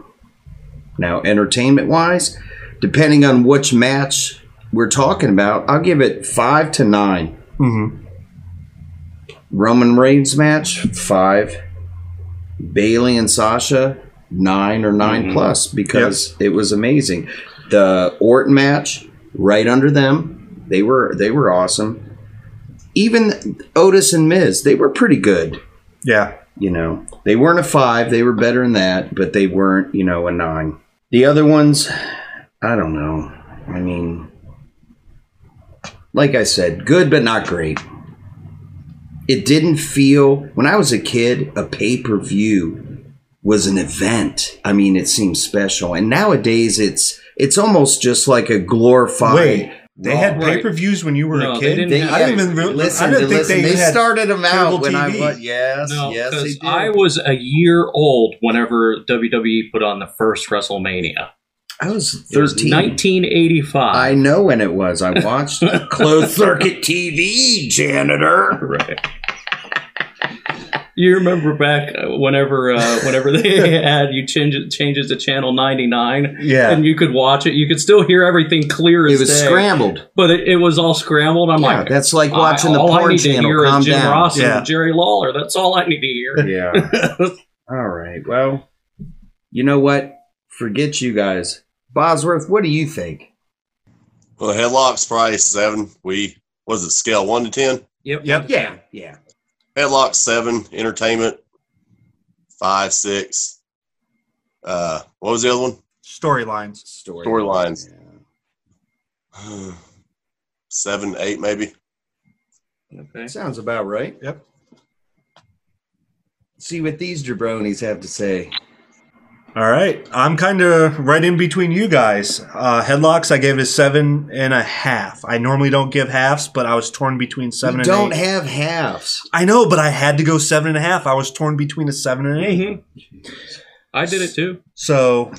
C: Now, entertainment wise, depending on which match we're talking about, I'll give it five to nine.
B: Mm-hmm.
C: Roman Reigns match, five. Bayley and Sasha, nine or 9 mm-hmm. plus because it was amazing. The Orton match, right under them, they were they were awesome. Even Otis and Miz, they were pretty good.
B: Yeah.
C: You know, they weren't a five; they were better than that, but they weren't, you know, a nine. The other ones, I don't know. I mean, like I said, good but not great. It didn't feel when I was a kid, a pay per view was an event. I mean, it seemed special, and nowadays it's it's almost just like a glorified.
B: Wait. They had pay per views when you were
F: No,
B: a
F: they
B: kid.
F: didn't
C: They,
F: have-
B: I didn't even. Re-
C: listen,
B: I didn't think
C: listen,
B: they,
C: they, started them
B: cable
C: out when I was yes,
F: No,
C: yes, they
F: because
C: did.
F: I was a year old whenever WWE put on the first WrestleMania.
C: I was
F: It was
C: thirteen.
F: 1985.
C: I know when it was. I watched (laughs) closed circuit TV, janitor.
F: Right. You remember back uh, whenever uh, whenever they (laughs) had you change it changes to channel 99
B: Yeah.
F: and you could watch it you could still hear everything clear as
C: It was
F: day,
C: scrambled.
F: but it, it was all scrambled I'm
C: Yeah,
F: like
C: that's like
F: I-
C: watching the
F: all I
C: porn channel.
F: hear
C: Calm
F: is Jim
C: down.
F: Ross
B: Yeah.
F: and Jerry Lawler that's all I need to hear
C: Yeah. (laughs) All right. Well, you know what? Forget you guys. Bozworth, what do you think?
E: Well, the headlocks price seven. We was it scale one to ten?
F: yep
B: Yep.
C: Yeah. Yeah.
E: Headlock seven. Entertainment five six. Uh, what was the other one?
B: Storylines.
C: Story.
E: Storylines.
C: Yeah. (sighs)
E: Seven eight maybe.
F: okay
C: Sounds about right.
B: Yep.
C: See what these jabronis have to say.
B: All right, I'm kind of right in between you guys. Uh, headlocks, I gave it a seven and a half. I normally don't give halves, but I was torn between seven
C: You
B: and
C: don't
B: eight.
C: have halves.
B: I know, but I had to go seven and a half. I was torn between a seven and an 8
F: Mm-hmm. I did it too.
B: So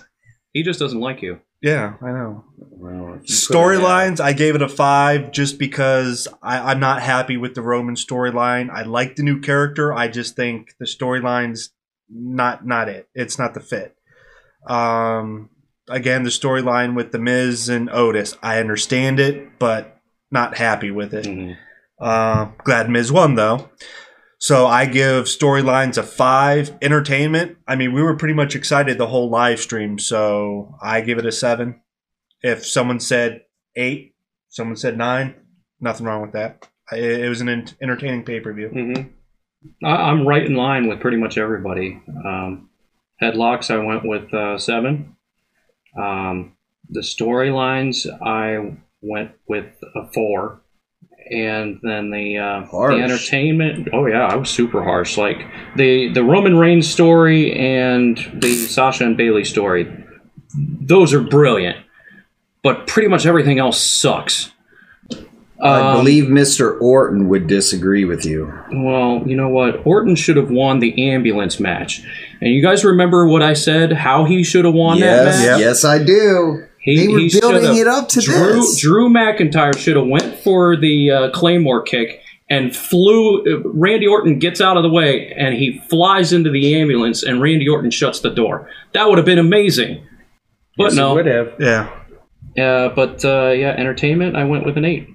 F: He just doesn't like you.
B: yeah, I know.
C: Well,
B: Storylines, I gave it a five just because I, I'm not happy with the Roman storyline. I like the new character. I just think the storyline's not not it. It's not the fit. Um, again, the storyline with the Miz and Otis, I understand it, but not happy with it.
F: Mhm.
B: Uh, glad Miz won though. So I give storylines a five. Entertainment. I mean, we were pretty much excited the whole live stream, so I give it a seven. If someone said eight, someone said nine, nothing wrong with that. It was an entertaining pay per view.
F: Mm-hmm. I'm right in line with pretty much everybody. Um, headlocks, I went with uh, seven. Um, the storylines, I went with a four. And then the uh, the entertainment. Oh yeah, I was super harsh. Like the the Roman Reigns story and the Sasha and Bayley story. Those are brilliant, but pretty much everything else sucks.
C: I
F: Um,
C: believe Mr. Orton would disagree with you.
F: well, you know what? Orton should have won the ambulance match. And you guys remember what I said? How he should have won that
C: yes,
F: match?
C: yes, I do.
F: He-
C: they were
F: he
C: building it up to
F: Drew,
C: this.
F: Drew McIntyre should have went for the uh, Claymore kick and flew. Uh, Randy Orton gets out of the way and he flies into the ambulance, and Randy Orton shuts the door. That would have been amazing. But no.
C: would have.
B: Yeah,
F: Uh, but uh, yeah, entertainment. I went with an eight.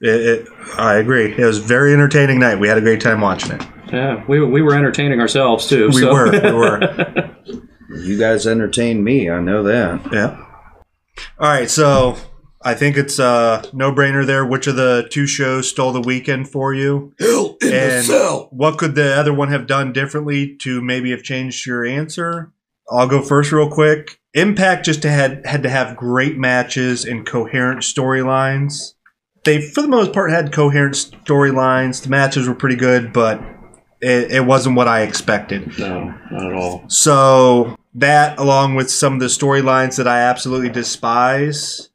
B: it, it, I agree. It was very entertaining night. We had a great time watching it.
F: Yeah, we, we were entertaining ourselves too.
B: We
F: so.
B: were, we (laughs) were.
C: You guys entertained me. I know that.
B: Yeah. All right, so I think it's a no-brainer there. Which of the two shows stole the weekend for you?
C: Hell in
B: And what could the other one have done differently to maybe have changed your answer? I'll go first real quick. Impact just had had to have great matches and coherent storylines. They, for the most part, had coherent storylines. The matches were pretty good, but it, it wasn't what I expected.
F: no, not at all.
B: So that, along with some of the storylines that I absolutely despise,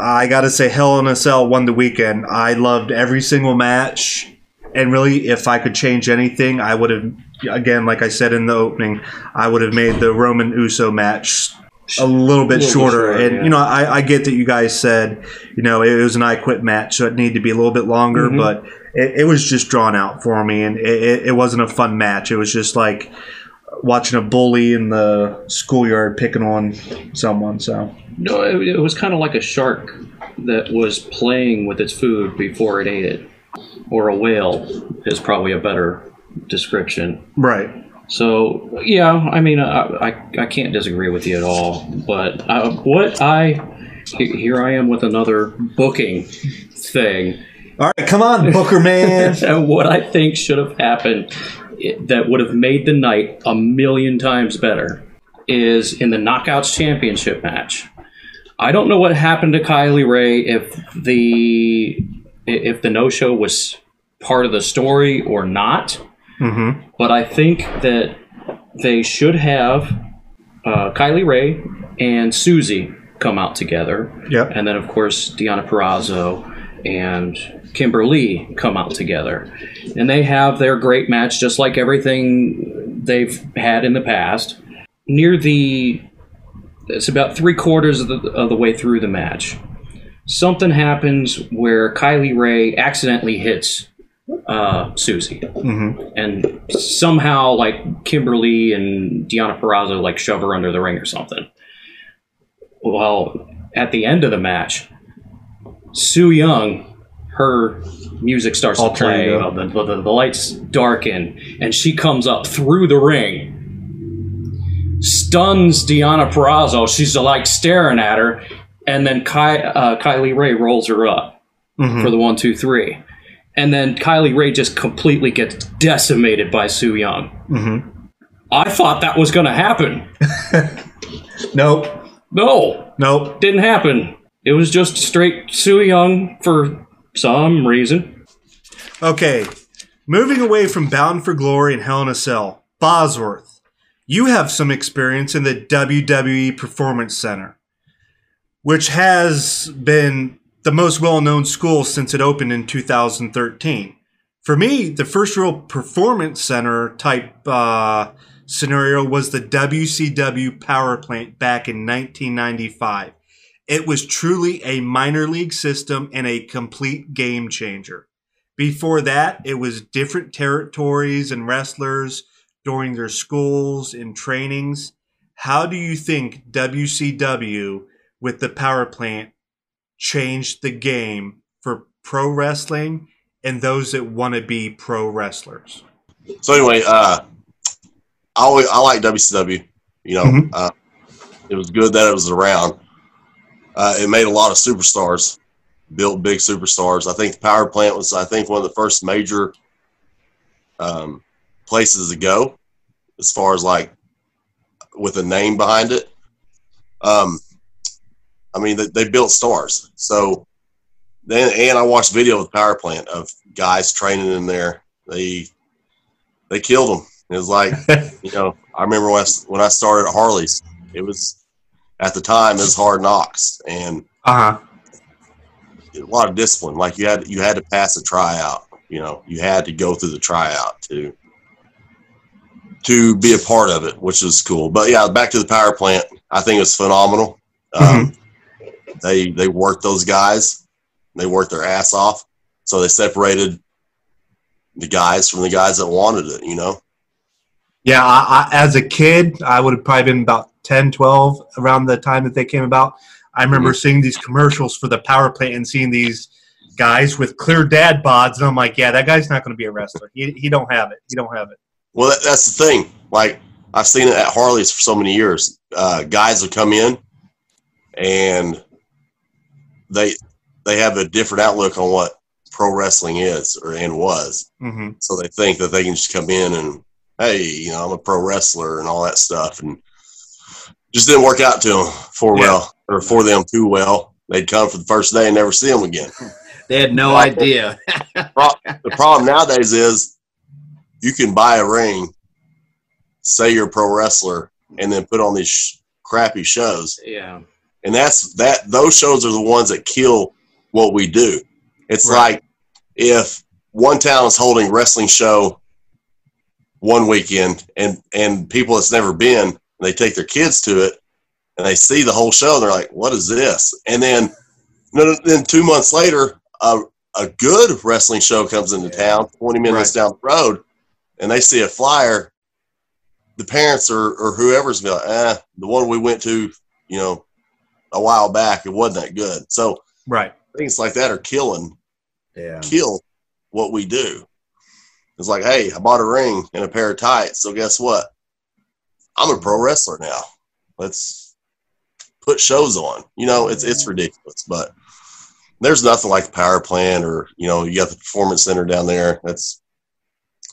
B: I gotta say, Hell in a Cell won the weekend. I loved every single match, and really, if I could change anything, I would have. Again, like I said in the opening, I would have made the Roman Uso match a little bit shorter.
F: short,
B: and
F: yeah.
B: you know, I, I get that you guys said, you know, it was an I Quit match, so it needed to be a little bit longer,
F: Mhm.
B: but it, it was just drawn out for me, and it, it, it wasn't a fun match. It was just like watching a bully in the schoolyard picking on someone. So
F: No, it, it was kind of like a shark that was playing with its food before it ate it, or a whale is probably a better description.
B: right,
F: So yeah, I mean, I, I, I can't disagree with you at all. But uh, what I here I am with another booking thing.
B: all right, come on, Booker man. (laughs)
F: And what I think should have happened that would have made the night a million times better is in the Knockouts Championship match. I don't know what happened to Kylie Rae if the if the no show was part of the story or not,
B: hmm
F: but I think that they should have uh, Kylie Rae and Susie come out together.
B: Yep.
F: And then, of course, Deonna Purrazzo and Kimber Lee come out together. And they have their great match, just like everything they've had in the past. Near the. It's about three quarters of the, of the way through the match. Something happens where Kylie Rae accidentally hits uh, Susie.
B: hmm
F: And somehow, like, Kimber Lee and Deonna Purrazzo, like, shove her under the ring or something. Well, at the end of the match, Su Yung, her music starts to
B: Alter
F: play,
B: ego.
F: the, the, the lights darken, and she comes up through the ring, stuns Deonna Purrazzo. She's like staring at her, and then Ky, uh, Kylie Rae rolls her up
B: hmm
F: for the one, two, three. And then Kylie Rae just completely gets decimated by Su Yung.
B: hmm
F: I thought that was going to happen. (laughs)
B: Nope,
F: No,
B: nope.
F: didn't happen. It was just straight Su Yung for some reason.
B: Okay, moving away from Bound for Glory and Hell in a Cell, Bozworth. you have some experience in the WWE Performance Center, which has been the most well known school since it opened in 2013. For me, the first real performance center type uh, scenario was the WCW Power Plant back in 1995. It was truly a minor league system and a complete game changer. Before that, it was different territories and wrestlers during their schools and trainings. How do you think WCW with the power plant changed the game for pro wrestling and those that want to be pro wrestlers?
E: So anyway, uh, I always, I like WCW. You know,
B: Mhm.
E: uh, it was good that it was around. Uh, it made a lot of superstars, built big superstars. I think the power plant was, I think, one of the first major um, places to go, as far as like with a name behind it. Um, I mean, they, they built stars. So then, and I watched video of the power plant of guys training in there. They they killed them. It was like (laughs) you know, I remember when I, when I started at Harley's, it was at the time it was hard knocks and
B: Uh huh.
E: a lot of discipline. Like you had you had to pass a tryout. You know, you had to go through the tryout to to be a part of it, which is cool. But yeah, back to the power plant. I think it's phenomenal. Um, they they worked those guys. They worked their ass off. So they separated the guys from the guys that wanted it. You know.
B: Yeah, I, I, as a kid, I would have probably been about 10, 12 around the time that they came about. I remember seeing these commercials for the power plant and seeing these guys with clear dad bods, and I'm like, yeah, that guy's not going to be a wrestler. He, he don't have it. He don't have it.
E: Well, that, that's the thing. Like I've seen it at Harley's for so many years. Uh, guys will come in, and they they have a different outlook on what pro wrestling is or and was.
B: hmm
E: So they think that they can just come in and hey, you know, I'm a pro wrestler and all that stuff, and just didn't work out to them for
B: Yeah.
E: well or for them too well. They'd come for the first day and never see them again. (laughs)
C: They had no idea. (laughs)
E: the problem nowadays is you can buy a ring, say you're a pro wrestler, and then put on these sh- crappy shows.
F: Yeah.
E: And that's that. Those shows are the ones that kill what we do. It's
B: Right.
E: like if one town is holding wrestling show one weekend, and and people that's never been, they take their kids to it, and they see the whole show, and they're like, "What is this?" And then then two months later, a a good wrestling show comes into town, twenty minutes down the road, and they see a flyer. The parents or or whoever's like, "Eh, the one we went to, you know, a while back, it wasn't that good." So
B: Right.
E: things like that are killing
C: Yeah.
E: kill what we do. It's like, hey, I bought a ring and a pair of tights, so guess what? I'm a pro wrestler now. Let's put shows on. You know, it's it's ridiculous, but there's nothing like the power plant or you know, you got the performance center down there. That's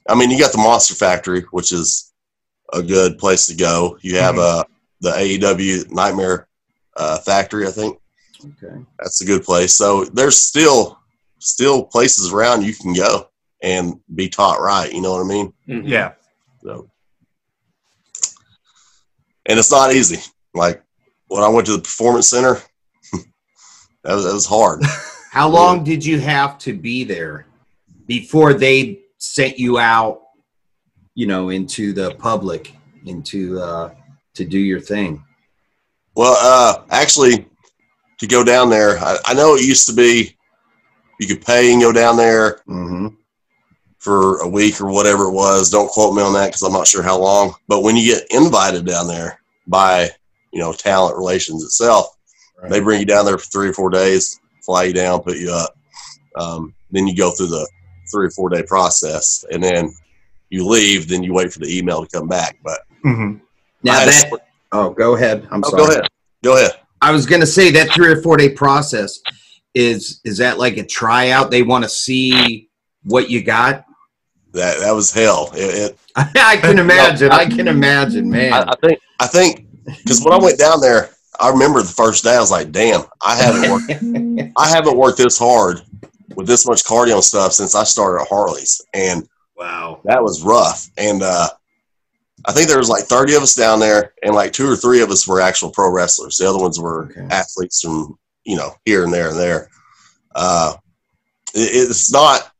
E: I mean, you got the Monster Factory, which is a good place to go. You have uh the AEW Nightmare uh, Factory, I think
C: Okay.
E: that's a good place. So there's still still places around you can go and be taught right. You know what I mean?
F: Mhm.
B: Yeah.
E: So, and it's not easy. Like when I went to the performance center, (laughs) that was, that was hard. (laughs)
C: How long did you have to be there before they sent you out, you know, into the public, into uh, to do your thing?
E: Well, uh, actually, to go down there, I, I know it used to be you could pay and go down there
C: Mm-hmm.
E: for a week or whatever it was. Don't quote me on that because I'm not sure how long. But when you get invited down there by you know talent relations itself, they bring you down there for three or four days, fly you down, put you up. Um, then you go through the three or four day process, and then you leave. Then you wait for the email to come back. But
B: hmm
C: Now
E: I a
C: that
E: split-
C: oh, go ahead. I'm
E: oh,
C: sorry.
E: go ahead, go ahead.
C: I was gonna say that three or four day process is is that like a tryout? They want to see what you got.
E: That that was hell. It, it, (laughs)
C: I can (laughs) imagine. I can imagine, man.
E: I, I think I think because when I went down there, I remember the first day. I was like, "Damn, I haven't worked. (laughs) I haven't worked this hard with this much cardio and stuff since I started at Harley's." And
C: wow.
E: that was rough. And uh, I think there was like 30 of us down there, and like two or three of us were actual pro wrestlers. The other ones were
C: Okay.
E: athletes from you know here and there and there. Uh, it- it's not.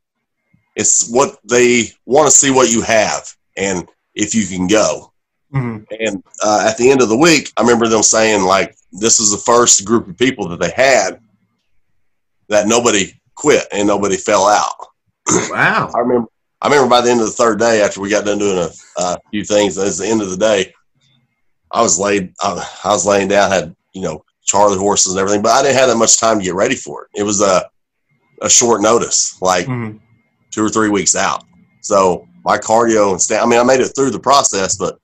E: It's what they want to see what you have, and if you can go.
B: Mhm.
E: And uh, at the end of the week, I remember them saying like this is the first group of people that they had that nobody quit and nobody fell out. (clears throat)
C: Wow.
E: I remember. I remember by the end of the third day, after we got done doing a, a few things, at the end of the day, I was laid. I, I was laying down, had you know Charlie horses and everything, but I didn't have that much time to get ready for it. It was a a short notice, like
B: Mhm.
E: two or three weeks out. So my cardio and sta I mean, I made it through the process, but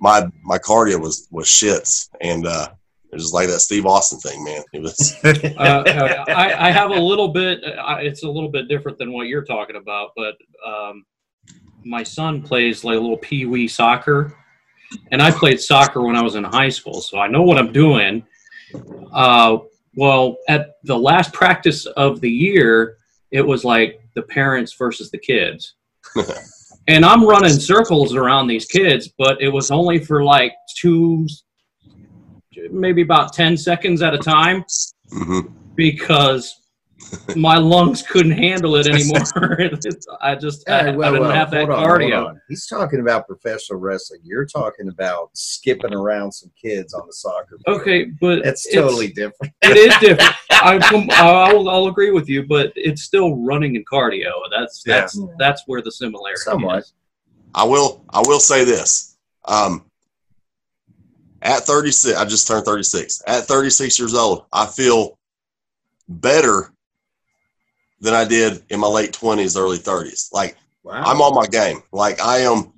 E: my my cardio was was shits, and uh, it was just like that Steve Austin thing, man. It was (laughs)
F: uh, uh, I, I have a little bit. Uh, it's a little bit different than what you're talking about, but um, my son plays like a little pee wee soccer, and I played soccer when I was in high school, so I know what I'm doing. Uh, well, at the last practice of the year, it was like the parents versus the kids. (laughs) and I'm running circles around these kids, but it was only for like two, maybe about 10 seconds at a time
E: mhm.
F: because my lungs couldn't handle it anymore. (laughs) I just I,
C: well,
F: I didn't
C: well,
F: have that
C: on,
F: cardio.
C: He's talking about professional wrestling. You're talking about skipping around some kids on the soccer field.
F: Okay, but
C: That's
F: it's-
C: totally different.
F: it is (laughs) different. I, I will, I'll agree with you, but it's still running and cardio. That's
B: Yeah.
F: that's that's where the similarity
C: Somewhat.
F: is.
E: I will I will say this. Um, at 36, I just turned 36. At 36 years old, I feel better than I did in my late 20s, early 30s. Like
C: Wow.
E: I'm on my game. Like I am.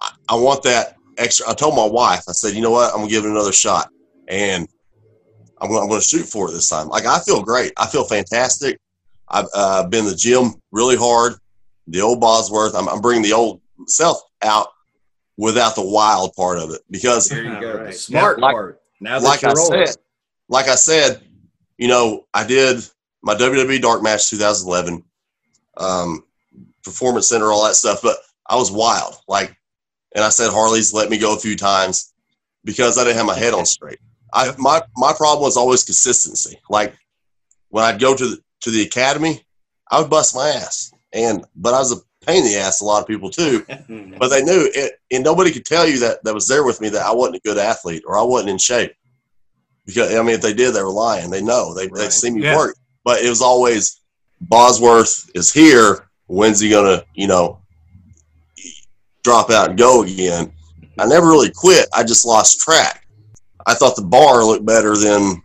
E: I, I want that extra. I told my wife. I said, you know what? I'm gonna give it another shot, and I'm gonna, I'm gonna shoot for it this time. Like I feel great. I feel fantastic. I've uh, been in the gym really hard. The old Bozworth. I'm, I'm bringing the old self out without the wild part of it because
C: Here you (laughs) go.
F: Right.
C: The smart
E: Like-
C: part. Now that
E: like
C: you're
E: I
C: rolling.
E: said, like I said, you know, I did my WWE Dark Match 2011, um, Performance Center, all that stuff, but I was wild. Like, and I said Harley's let me go a few times because I didn't have my head on straight. I my my problem was always consistency. Like when I'd go to the to the academy, I would bust my ass, and but I was a pain in the ass a lot of people too (laughs) mm-hmm. but they knew it, and nobody could tell you that that was there with me that I wasn't a good athlete or I wasn't in shape. Because I mean, if they did, they were lying. They know they they
C: Right.
E: see me
B: Yeah.
E: work, but it was always Bozworth is here. When's he gonna, you know, drop out and go again? I mm-hmm. never really quit. I just lost track. I thought the bar looked better than,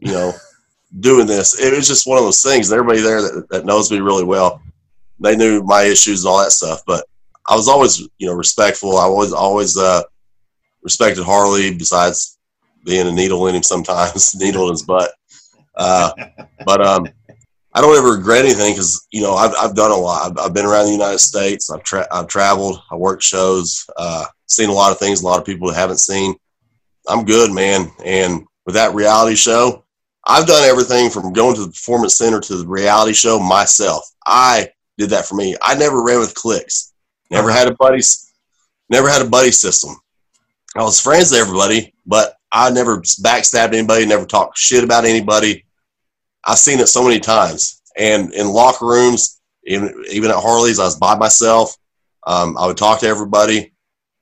E: you know, (laughs) doing this. It was just one of those things. And everybody there that, that knows me really well, they knew my issues and all that stuff. But I was always, you know, respectful. I was always uh, respected Harley. Besides being a needle in him sometimes, (laughs) needle in his butt. Uh, but um, I don't ever regret anything because you know I've, I've done a lot. I've, I've been around the United States. I've tra- I've traveled. I worked shows. Uh, seen a lot of things. A lot of people haven't seen. I'm good, man. And with that reality show, I've done everything from going to the performance center to the reality show myself. I did that for me. I never ran with clicks. Never had a buddies. Never had a buddy system. I was friends with everybody, but I never backstabbed anybody. Never talked shit about anybody. I've seen it so many times, and in locker rooms, even even at Harley's, I was by myself. Um, I would talk to everybody,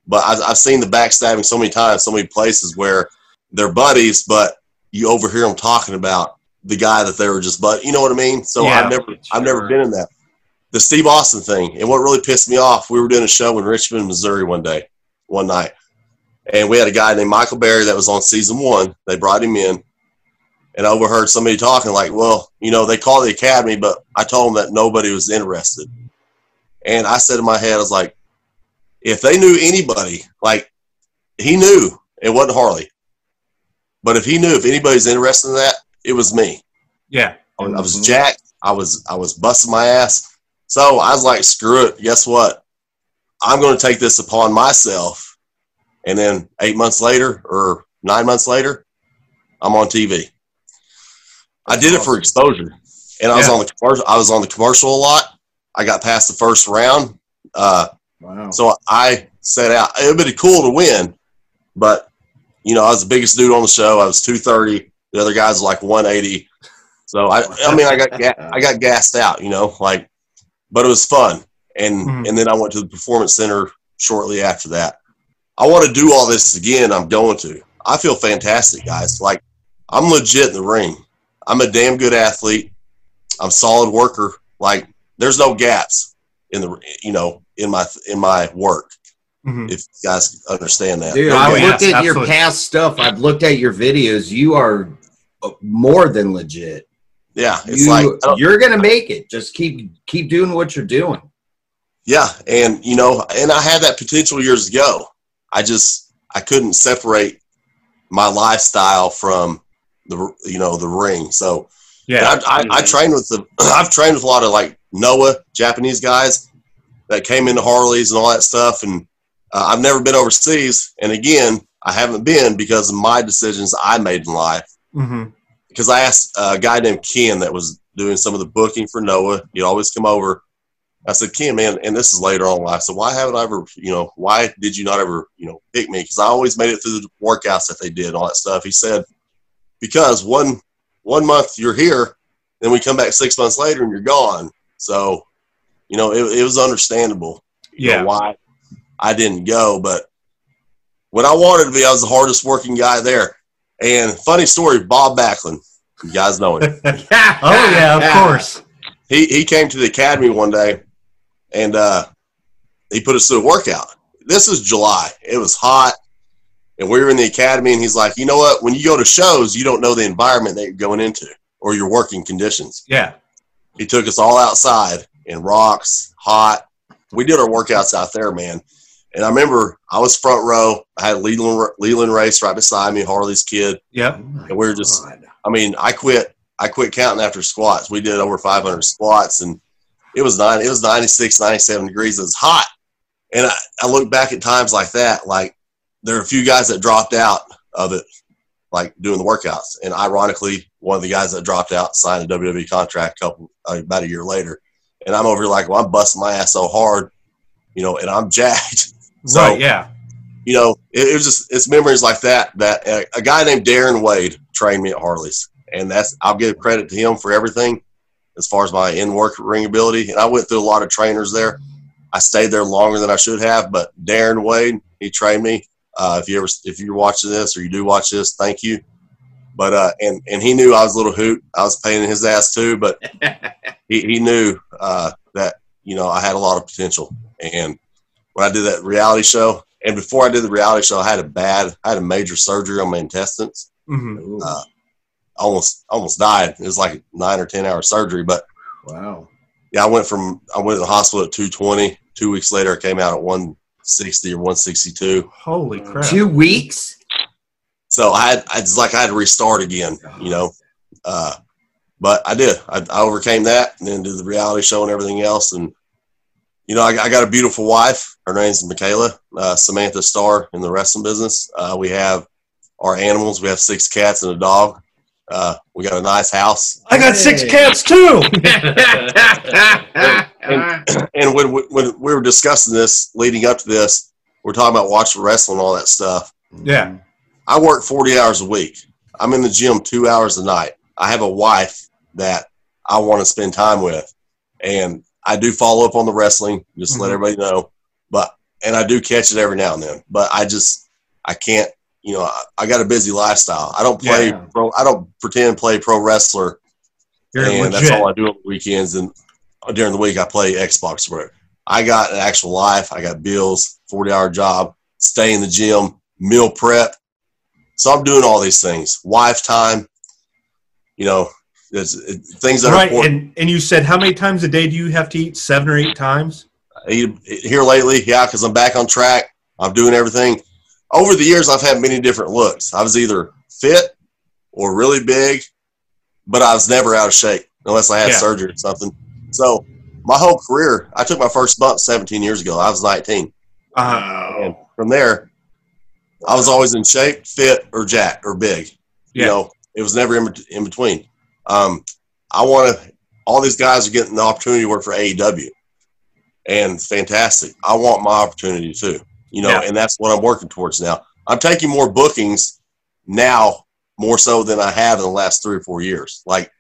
E: but I, I've seen the backstabbing so many times, so many places where they're buddies, but you overhear them talking about the guy that they were just but you know what I mean. So
B: Yeah.
E: I've never I've never been in that. The Steve Austin thing, and what really pissed me off, we were doing a show in Richmond, Missouri one day, one night, and we had a guy named Michael Berry that was on season one. They brought him in, and I overheard somebody talking like, "Well, you know, they called the academy, but I told them that nobody was interested." And I said in my head, I was like, "If they knew anybody, like he knew it wasn't Harley, but if he knew if anybody's interested in that, it was me.
B: Yeah.
E: I was- I was
C: Mhm.
E: jacked. I was I was busting my ass. So I was like, screw it. Guess what? I'm going to take this upon myself. And then eight months later, or nine months later, I'm on TV. I did it for exposure, and I was
B: Yeah.
E: on the commercial. I was on the commercial a lot. I got past the first round. Uh,
C: Wow.
E: So I set out. It would be cool to win, but you know, I was the biggest dude on the show. I was 230. The other guys were like 180. So I, I mean, I got, ga- I got gassed out, you know, like, but it was fun. And,
B: Mhm.
E: and then I went to the performance center shortly after that. I want to do all this again. I'm going to. I feel fantastic, guys. Like, I'm legit in the ring. I'm a damn good athlete. I'm solid worker. Like, there's no gaps in the, you know, in my, in my work.
B: Mhm.
E: If you guys understand that.
C: Dude,
B: Oh,
C: I've
B: yes,
C: looked at your past stuff. I've looked at your videos. You are more than legit.
E: Yeah. It's
C: you,
E: like
C: you're gonna make it. Just keep keep doing what you're doing.
E: Yeah, and you know, and I had that potential years ago. I just I couldn't separate my lifestyle from the you know the ring. So
B: Yeah.
E: I, I, I trained with the (clears throat) I've trained with a lot of like Noah Japanese guys that came into Harleys and all that stuff, and uh, I've never been overseas. And again, I haven't been because of my decisions I made in life.
B: hmm
E: Because I asked a guy named Ken that was doing some of the booking for Noah. He'd always come over. I said, Ken, man, and this is later on in life. So why haven't I ever, you know, why did you not ever, you know, pick me? Because I always made it through the workouts that they did, and all that stuff. He said, because one one month you're here, then we come back six months later and you're gone. So, you know, it, it was understandable. you know,
B: Yeah.
E: why I didn't go, but when I wanted to be, I was the hardest working guy there. And funny story, Bob Backlund, you guys know him. Yeah. (laughs)
B: oh yeah, of (laughs) course.
E: he he came to the academy one day and uh he put us through a workout. This is july. It was hot and we were in the academy and he's like you know what? When you go to shows you don't know the environment that you're going into or your working conditions.
B: Yeah.
E: he took us all outside in rocks hot. We did our workouts out there man and i remember i was front row i had leland leland race right beside me harley's kid
B: Yep.
E: and we were just I mean, I quit. I quit counting after squats. We did over 500 squats, and it was nine. It was 96, 97 degrees. It was hot, and I, I look back at times like that. Like there are a few guys that dropped out of it, like doing the workouts. And ironically, one of the guys that dropped out signed a WWE contract a couple uh, about a year later. And I'm over here like, well, I'm busting my ass so hard, you know, and I'm (laughs) jacked. So,
B: right. Yeah.
E: you know, it, it was just it's memories like that that uh, a guy named Darren Wade trained me at Harley's, and that's I'll give credit to him for everything as far as my in work ring ability. And I went through a lot of trainers there. I stayed there longer than I should have, but Darren Wade he trained me. Uh, if you ever if you're watching this or you do watch this, thank you. But uh, and and he knew I was a little hoot. I was paying his ass too, but (laughs) he, he knew uh, that you know I had a lot of potential. And when I did that reality show, and before I did the reality show, I had a bad, I had a major surgery on my intestines.
B: hmm
E: Uh, almost, almost died. It was like a nine or ten hour surgery. But
C: wow.
E: yeah, I went from I went to the hospital at 220. Two weeks later, I came out at 160 or 162.
B: Holy crap.
C: Two weeks.
E: So I had, I was like I had to restart again, you know. Uh, but I did. I, I overcame that, and then did the reality show and everything else. And you know, I, I got a beautiful wife. Her name's Michaela uh, Samantha Starr in the wrestling business. Uh, we have our animals. We have six cats and a dog. Uh, we got a nice house.
B: I got six cats too. (laughs)
E: And when, when we were discussing this, leading up to this, we're talking about watching wrestling and all that stuff.
B: Yeah.
E: I work 40 hours a week. I'm in the gym two hours a night. I have a wife that I want to spend time with. And I do follow up on the wrestling, just to let
B: mm-hmm.
E: everybody know. But, and I do catch it every now and then. But I just, I can't, you know, I, I got a busy lifestyle. I don't play
C: Yeah.
E: pro, I don't pretend play pro wrestler.
B: You're
E: and
B: legit.
E: that's all I do on the weekends. And during the week, I play Xbox for it. I got an actual life. I got bills, 40 hour job, stay in the gym, meal prep. So I'm doing all these things. Wife time, you know, there's it, things that are
B: right. And and you said how many times a day do you have to eat? Seven or eight times?
E: I eat here lately, yeah, because I'm back on track. I'm doing everything. Over the years, I've had many different looks. I was either fit or really big, but I was never out of shape unless I had
B: Yeah.
E: surgery or something. So my whole career, I took my first bump 17 years ago. I was 19.
B: Uh,
E: And from there, I was always in shape, fit, or jack or big. You know, it was never in, in between. Um, I want to. All these guys are getting the opportunity to work for AEW, and fantastic. I want my opportunity too, you know,
B: Yeah.
E: and that's what I'm working towards now. I'm taking more bookings now, more so than I have in the last three or four years. Like,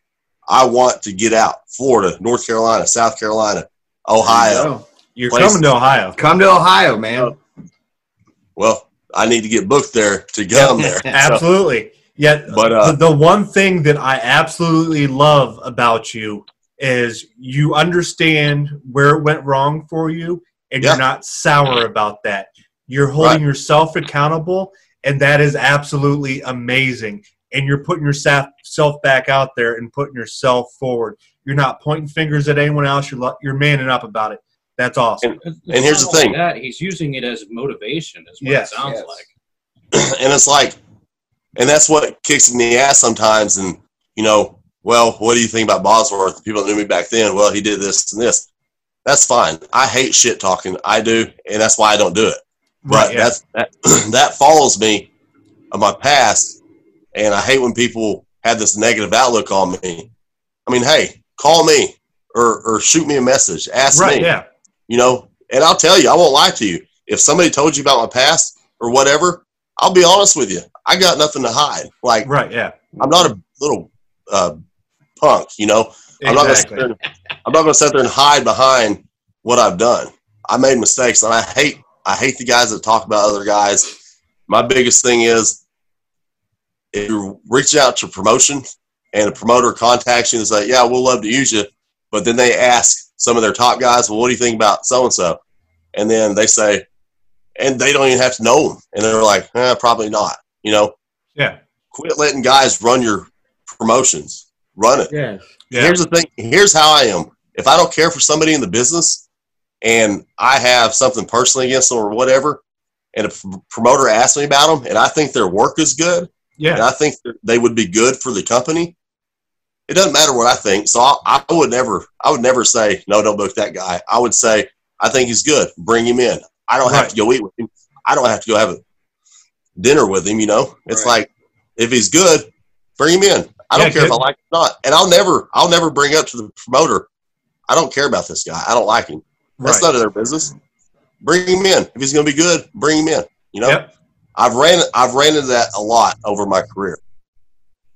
E: I want to get out Florida, North Carolina, South Carolina, Ohio.
B: You're
E: Places.
B: coming to Ohio.
C: Come to Ohio, man.
E: Well, I need to get booked there to come there. So, (laughs)
B: Absolutely. Yet,
E: But, uh,
B: the, the one thing that I absolutely love about you is you understand where it went wrong for you, and
E: Yeah.
B: you're not sour about that. You're holding
E: Right.
B: yourself accountable, and that is absolutely amazing. And you're putting yourself back out there and putting yourself forward. You're not pointing fingers at anyone else. You're lo- you're manning up about it. That's awesome.
F: It's
E: And here's the
F: only
E: thing.
F: that he's using it as motivation, is what
B: Yes,
F: it sounds
C: yes.
F: like. (clears throat)
E: and it's like, and that's what kicks in the ass sometimes. And you know, well, what do you think about Bozworth? People that knew me back then, well, he did this and this. That's fine. I hate shit talking. I do, and that's why I don't do it. But
B: Right, yeah.
E: that's that (clears throat) that follows me of my past, and I hate when people have this negative outlook on me. I mean, hey, call me or or shoot me a message. Ask
B: right.
E: me
B: Yeah.
E: you know, and I'll tell you, I won't lie to you. If somebody told you about my past or whatever, I'll be honest with you. I got nothing to hide. Like
B: Right. Yeah.
E: I'm not a little uh, punk, you know. I'm not gonna sit
B: Exactly.
E: there and, I'm not gonna sit there and hide behind what I've done. I made mistakes, and I hate I hate the guys that talk about other guys. My biggest thing is if you reach out to promotion and a promoter contacts you and say, "Yeah, we'll love to use you," but then they ask some of their top guys, "Well, what do you think about so and so?" And then they say, and they don't even have to know them, and they're like, eh, "Probably not," you know.
B: Yeah.
E: Quit letting guys run your promotions. Run it.
C: Yeah.
B: Yeah.
E: Here's the thing. Here's how I am. If I don't care for somebody in the business, and I have something personally against them or whatever, and a promoter asks me about them, and I think their work is good, and
B: Yeah.
E: I think they would be good for the company, it doesn't matter what I think. So I, I would never, I would never say no, don't book that guy. I would say I think he's good. Bring him in. I don't have to go eat with him. I don't have to go have a dinner with him. You know, it's
C: Right.
E: like if he's good, bring him in. I don't
B: Yeah,
E: care if. I like him or not. And I'll never, I'll never bring up to the promoter. I don't care about this guy. I don't like him. That's
B: Right.
E: none of their business. Bring him in. If he's going to be good, bring him in. You know,
B: Yep.
E: I've ran, I've ran into that a lot over my career.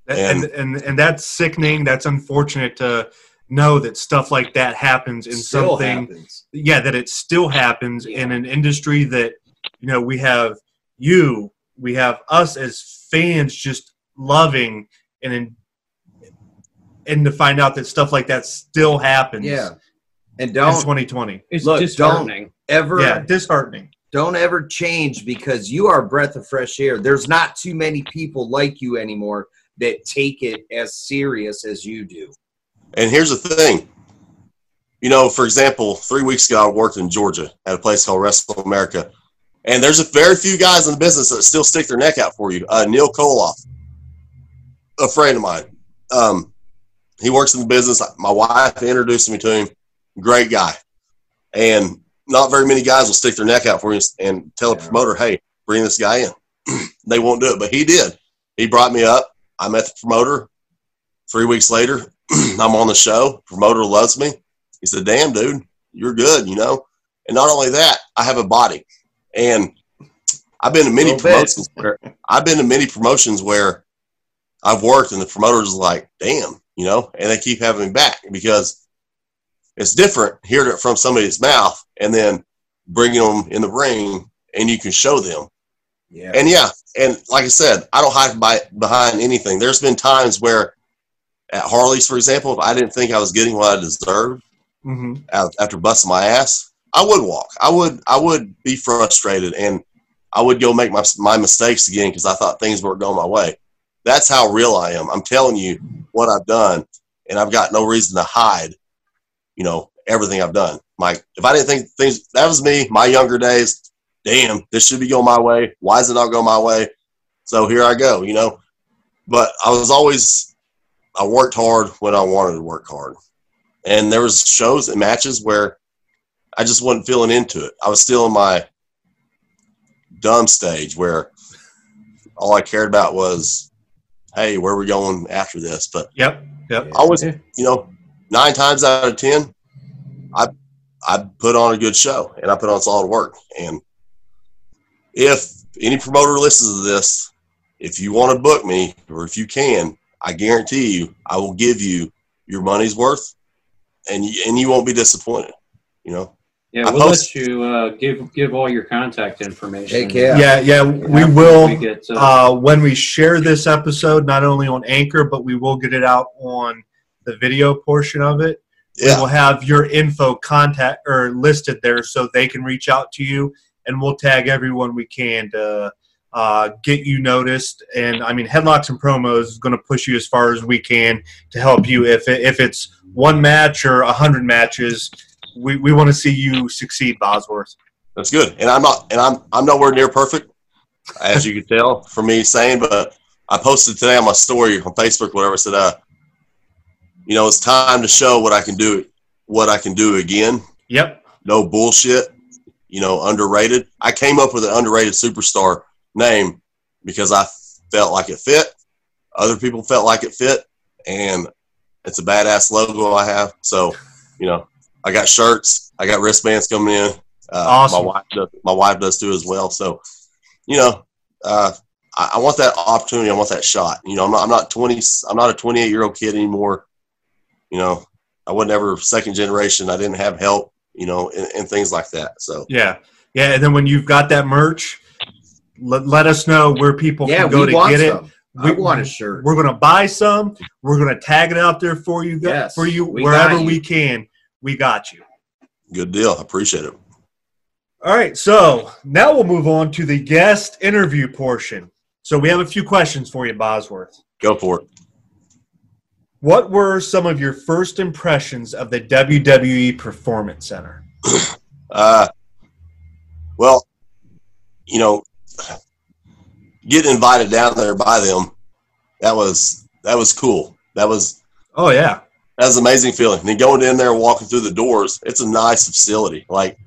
B: and, and and that's sickening. That's unfortunate to know that stuff like that happens in
C: Still
B: something.
C: happens.
B: Yeah, that it still happens in an industry that you know we have you, we have us as fans just loving and in, and to find out that stuff like that still happens.
C: Yeah. And
B: in
C: don't
B: 2020.
F: It's
C: Look, don't-
F: disheartening.
C: ever
B: Yeah, disheartening.
C: don't ever change because you are a breath of fresh air. There's not too many people like you anymore that take it as serious as you do.
E: And here's the thing. You know, for example, three weeks ago, I worked in Georgia at a place called Wrestle America. And there's a very few guys in the business that still stick their neck out for you. Uh, Neil Koloff, a friend of mine. Um, he works in the business. My wife introduced me to him. Great guy. And not very many guys will stick their neck out for you and tell a promoter, hey, bring this guy in. (clears throat) they won't do it. But he did. He brought me up. I met the promoter. Three weeks later, (clears throat) I'm on the show. Promoter loves me. He said, "Damn, dude, you're good," you know. And not only that, I have a body, and I've been to many
C: bit.
E: promotions where I've been to many promotions where I've worked, and the promoters are like, "Damn," you know, and they keep having me back because it's different hearing it from somebody's mouth and then bringing them in the ring, and you can show them.
C: Yeah.
E: And yeah, and like I said, I don't hide by, behind anything. There's been times where at Harley's, for example, if I didn't think I was getting what I deserved
B: hmm
E: after busting my ass, I would walk. I would I would be frustrated and I would go make my my mistakes again because I thought things weren't going my way. That's how real I am. I'm telling you what I've done, and I've got no reason to hide. You know everything I've done. Like if I didn't think things that was me, my younger days. Damn, this should be going my way. Why is it not going my way? So here I go. You know, but I was always I worked hard when I wanted to work hard and there was shows and matches where I just wasn't feeling into it. I was still in my dumb stage where all I cared about was, hey, where are we going after this? But
B: Yep. Yep.
E: I was, you know, nine times out of ten, I I put on a good show and I put on solid work. And if any promoter listens to this, if you want to book me or if you can, I guarantee you, I will give you your money's worth, and you, and you won't be disappointed. You know.
F: Yeah,
E: I
F: we'll
E: post-
F: let you uh, give give all your contact information.
C: Heck yeah.
B: Yeah, yeah, we will.
F: we get, uh,
B: uh, when we share this episode, not only on Anchor, but we will get it out on the video portion of it. We will have your info contact or listed there so they can reach out to you, and we'll tag everyone we can to uh, get you noticed. And I mean, headlocks and promos is going to push you as far as we can to help you. If it, if it's one match or a hundred matches, we, we want to see you succeed, Bozworth.
E: That's good. And I'm not and I'm I'm nowhere near perfect, as you can tell from me saying, but I posted today on my story on Facebook, whatever, said uh you know, it's time to show what I can do what I can do again.
B: Yep.
E: No bullshit, you know, underrated. I came up with an underrated superstar name because I felt like it fit. Other people felt like it fit, and it's a badass logo I have. So, you know, I got shirts, I got wristbands coming in. Uh,
B: Awesome.
E: My wife, does, my wife does too as well. So, you know, uh, I, I want that opportunity. I want that shot. You know, I'm not, I'm not 20. I'm not a 28 year old kid anymore. You know, I wasn't ever second generation. I didn't have help. You know, and, and things like that. So,
B: Yeah, yeah, and then when you've got that merch, let, let us know where people
C: Yeah,
B: can go
C: we
B: to
C: want
B: get it.
C: some. I want a shirt.
B: We're gonna buy some. We're gonna tag it out there for you, guys,
C: Yes,
B: for you
C: we
B: wherever
C: you.
B: we can. We got you.
E: good deal. I appreciate it.
B: All right, so now we'll move on to the guest interview portion. So we have a few questions for you, Bozworth.
E: Go for it.
B: What were some of your first impressions of the WWE Performance Center? (clears throat)
E: Uh, well, you know, getting invited down there by them, that was that was cool. That was
B: Oh yeah,
E: that was an amazing feeling. And then going in there, walking through the doors, it's a nice facility. Like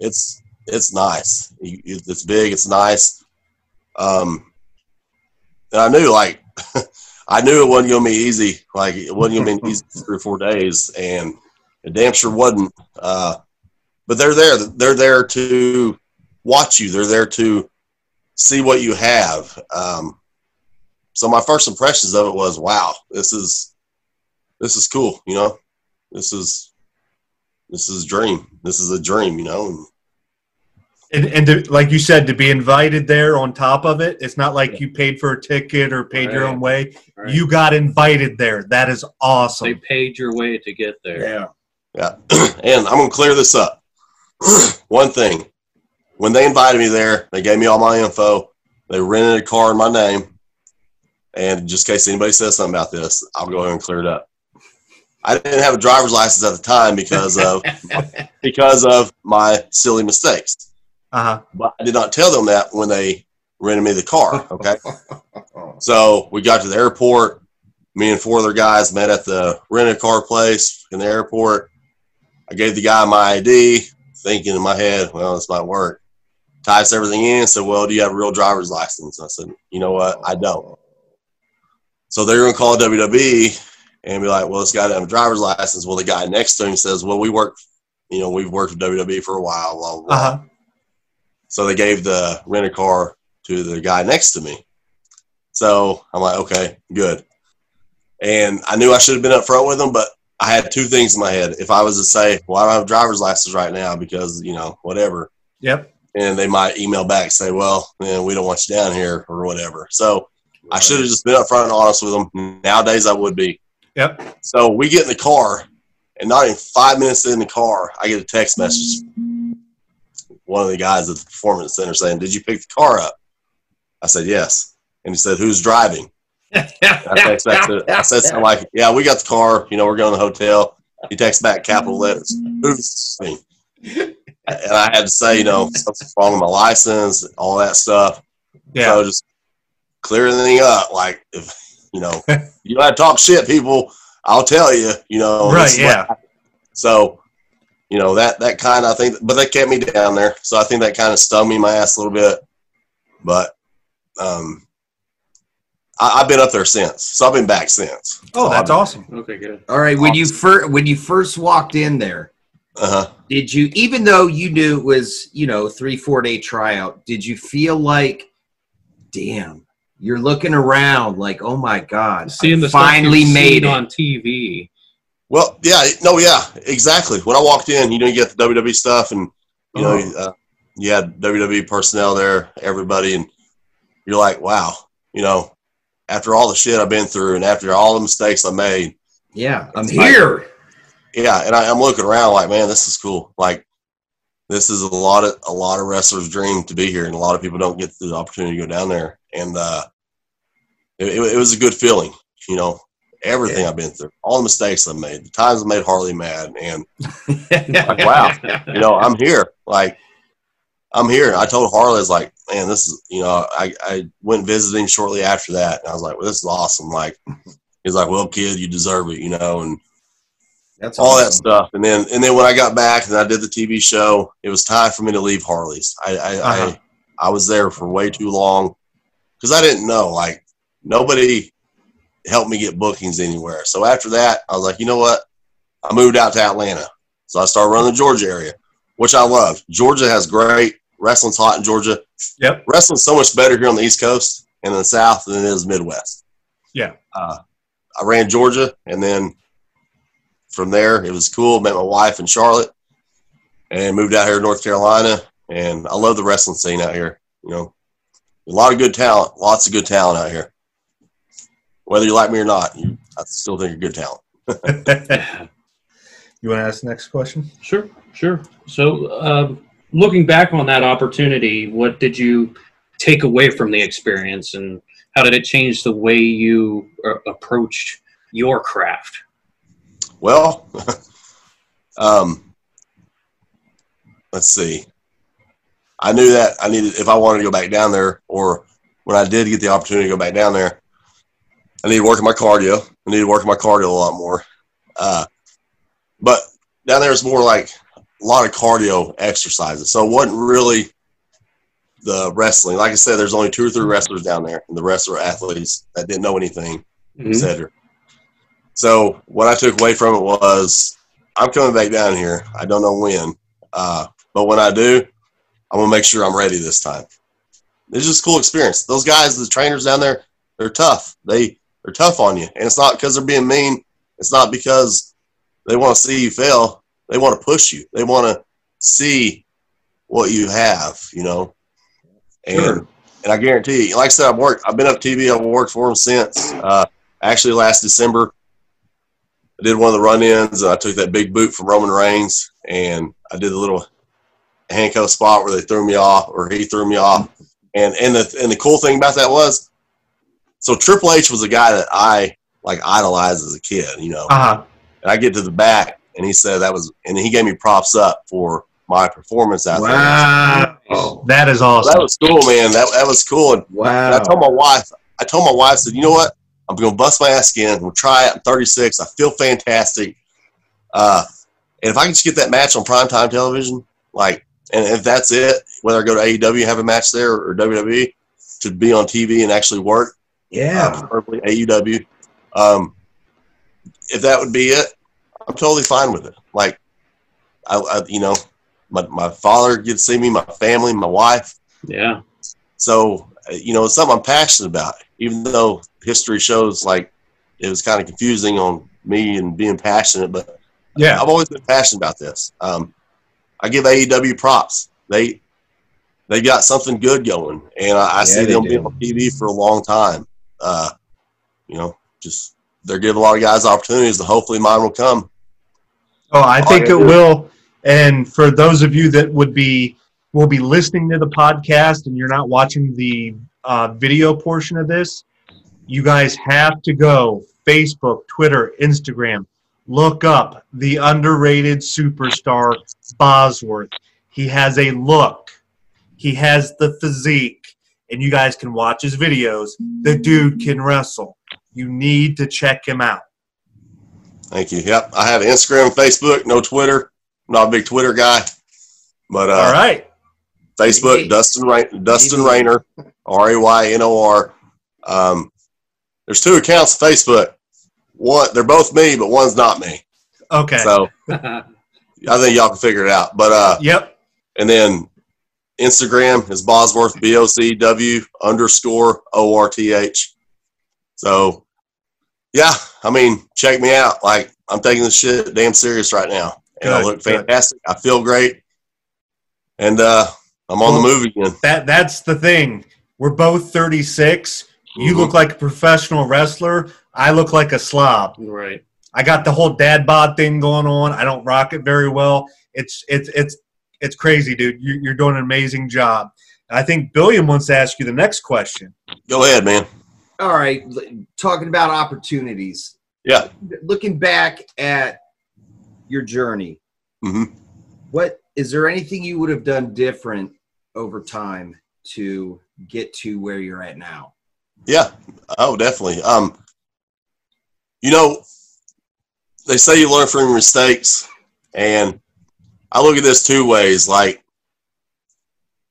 E: it's it's nice. It's big. It's nice. Um, and I knew like (laughs) I knew it wasn't gonna be easy. Like it wasn't gonna be (laughs) easy three or four days, and it damn sure wasn't. Uh, but they're there. They're there to watch you. They're there to see what you have. Um, so my first impressions of it was, wow, this is this is cool. You know, this is this is a dream. This is a dream. You know, and
B: and and to, like you said, to be invited there on top of it, it's not like you paid for a ticket or paid your own way.
F: Right.
B: You got invited there. That is awesome.
F: they paid your way to get there.
C: Yeah.
E: Yeah. (clears throat) and I'm going to clear this up. (clears throat) One thing when they invited me there, they gave me all my info. They rented a car in my name. And just in case anybody says something about this, I'll go ahead and clear it up. I didn't have a driver's license at the time because of (laughs) because of my silly mistakes.
B: Uh huh.
E: But I did not tell them that when they rented me the car. Okay. (laughs) So we got to the airport. Me and four other guys met at the rented car place in the airport. I gave the guy my ID, thinking in my head, well, this might work. Types everything in, said, well, do you have a real driver's license? I said, you know what? I don't. So they're going to call WWE and be like, well, this guy doesn't have a driver's license. Well, the guy next to him says, well, we work, you know, we've worked with WWE for a while, blah, blah, blah.
B: Uh huh.
E: So they gave the rent a car to the guy next to me. So I'm like, okay, good. And I knew I should have been up front with them, but I had two things in my head. If I was to say, well, I don't have a driver's license right now because, you know, whatever,
B: Yep.
E: and they might email back and say, well, man, we don't want you down here or whatever. So I should have just been up front and honest with them. Nowadays, I would be.
B: Yep.
E: So we get in the car, and not even five minutes in the car, I get a text message. One of the guys at the performance center saying, "Did you pick the car up?" I said, "Yes," and he said, "Who's driving?" I text back to, I said something like, "Yeah, we got the car. You know, we're going to the hotel." He texts back capital letters, "Who's?" me?" And I had to say, you know, something's wrong with my license, all that stuff.
B: Yeah.
E: So just clear everything up. Like if you know (laughs) you gotta talk shit, people, I'll tell you. You know,
B: Right,
E: this is what-
B: yeah.
E: So, you know that that kind of thing, but they kept me down there. So I think that kind of stung me in my ass a little bit. But um, I, I've been up there since, so I've been back since.
B: Oh,
E: So
B: that's
E: I've-
B: awesome.
F: Okay, good.
C: All right. When you first when you first walked in there,
E: Uh huh.
C: Did you, even though you knew it was, you know, three, four day tryout, did you feel like, damn, you're looking around like, oh my God,
F: Seeing the
C: I
F: stuff
C: finally
F: you've
C: made
F: seen
C: it.
F: on TV.
E: Well, yeah, no, yeah, exactly. When I walked in, you know, you get the WWE stuff, and you know,
C: Oh.
E: uh, you had WWE personnel there, everybody, and you're like, wow, you know, after all the shit I've been through, and after all the mistakes I made,
C: Yeah, I'm
E: It's like-
C: here.
E: yeah, and I, I'm looking around like, man, this is cool. Like, this is a lot of a lot of wrestlers' dream to be here, and a lot of people don't get the opportunity to go down there. And uh, it, it, was a good feeling, you know. Everything I've been through, all the mistakes I've made, the times I made Harley mad, and (laughs) like, wow, you know, I'm here. Like, I'm here. I told Harley, I was like, man, this is, you know, I, I went visiting shortly after that, and I was like, well, this is awesome. Like, he's like, well, kid, you deserve it, you know, and
C: That's
E: all that stuff. And then and then when I got back and I did the TV show, it was time for me to leave Harley's. I I,
B: Uh-huh.
E: I, I was there for way too long because I didn't know. Like nobody helped me get bookings anywhere. So after that, I was like, you know what? I moved out to Atlanta. So I started running the Georgia area, which I loved. Georgia has great wrestling's hot in Georgia.
B: Yep.
E: Wrestling's so much better here on the East Coast and in the South than it is Midwest.
B: Yeah.
E: Uh, I ran Georgia, and then from there it was cool. Met my wife in Charlotte, and moved out here to North Carolina. And I love the wrestling scene out here. You know, a lot of good talent, lots of good talent out here. Whether you like me or not, you, I still think you're good talent. (laughs)
B: you want to ask the next question?
F: Sure, sure. So, um, looking back on that opportunity, what did you take away from the experience, and how did it change the way you uh, approached your craft?
E: Well, (laughs) um, let's see. I knew that I needed if I wanted to go back down there, or when I did get the opportunity to go back down there, I need to work on my cardio. I need to work on my cardio a lot more. Uh, but down there is more like a lot of cardio exercises, so it wasn't really the wrestling. Like I said, there's only two or three wrestlers down there, and the rest are athletes that didn't know anything
F: Mhm.
E: etc. So what I took away from it was I'm coming back down here. I don't know when, uh, but when I do, I'm gonna make sure I'm ready this time. It's just a cool experience. Those guys, the trainers down there, they're tough. They they're tough on you, and it's not because they're being mean. It's not because they want to see you fail. They want to push you. They want to see what you have. You know, and
C: Sure.
E: and I guarantee you, like I said, I've worked. I've been up TV. I've worked for them since. Uh, actually, last December, I did one of the run-ins. And I took that big boot from Roman Reigns, and I did the little handcuff spot where they threw me off, or he threw me off. And and the and the cool thing about that was, so Triple H was a guy that I like idolized as a kid. You know,
B: Uh huh.
E: and I get to the back, and he said that was, and he gave me props up for my performance out there.
C: Wow.
B: That is
E: So
B: awesome.
E: that was cool, man. That that was cool. And and I told my wife, I told my wife, I said, you know what? I'm going to bust my ass again. We'll try it. I'm 36. I feel fantastic. Uh, and if I can just get that match on primetime television, like, and if that's it, whether I go to AEW and have a match there or WWE, to be on TV and actually work, uh,
C: Yeah.
E: preferably AEW, um, if that would be it, I'm totally fine with it. Like, I, I you know, my, my father gets to see me, my family, my wife.
F: Yeah,
E: So, uh, you know, it's something I'm passionate about, even though history shows like it was kind of confusing on me and being passionate, but
B: Yeah.
E: I've always been passionate about this. Um, I give AEW props. They, they got something good going and I, I
C: Yeah,
E: see
C: they
E: them
C: do.
E: being on TV for a long time. Uh, you know, just they're giving a lot of guys opportunities and hopefully mine will come.
B: Oh, I think it will. And for those of you that would be will be listening to the podcast and you're not watching the uh, video portion of this, you guys have to go Facebook, Twitter, Instagram. Look up the underrated superstar Bozworth. He has a look. He has the physique, and you guys can watch his videos. The dude can wrestle. You need to check him out.
E: Thank you. Yep. I have Instagram, Facebook, no Twitter. I'm not a big Twitter guy, but uh,
B: All right.
E: Facebook,
C: Maybe-
E: Dustin Rain, Dustin
C: maybe-
E: Raynor, R A Y N O R. Um, there's two accounts on Facebook. One, they're both me, but one's not me.
B: Okay.
E: So (laughs) I think y'all can figure it out. But uh,
B: Yep.
E: and then Instagram is Bozworth B O C W underscore O R T H. So yeah, I mean, check me out. Like I'm taking this shit damn serious right now, and I
B: Good,
E: look
B: good.
E: fantastic. I feel great, and uh, I'm on the
B: Well,
E: move again.
B: That that's the thing. We're both 36. You
E: Mhm.
B: look like a professional wrestler. I look like a slob.
F: Right.
B: I got the whole dad bod thing going on. I don't rock it very well. It's it's it's it's crazy, dude. You, you're doing an amazing job. I think Billiam wants to ask you the next question.
E: Go ahead, man.
C: All right, talking about opportunities.
E: Yeah.
C: Looking back at your journey,
E: hmm
C: what is there anything you would have done different over time to get to where you're at now?
E: Yeah. Oh, definitely. Um, you know, they say you learn from your mistakes, and I look at this two ways. Like,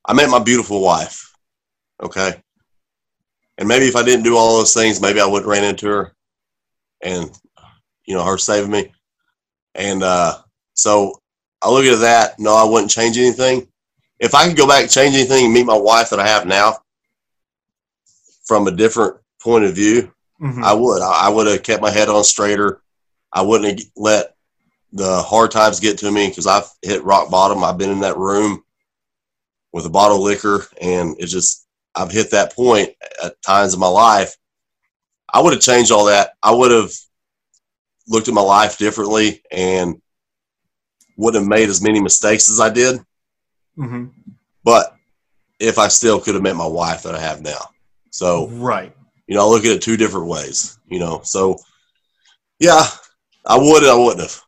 E: I met my beautiful wife. Okay. And maybe if I didn't do all those things, maybe I wouldn't ran into her and, you know, her saving me. And uh, so I look at that. No, I wouldn't change anything. If I could go back change anything and meet my wife that I have now from a different point of view,
B: Mhm.
E: I would. I, I would have kept my head on straighter. I wouldn't have let the hard times get to me because I've hit rock bottom. I've been in that room with a bottle of liquor, and it just I've hit that point at times in my life. I would have changed all that. I would have looked at my life differently and wouldn't have made as many mistakes as I did.
B: Mhm.
E: But if I still could have met my wife that I have now, so
B: Right.
E: you know, I look at it two different ways, you know. So yeah, I would I wouldn't have.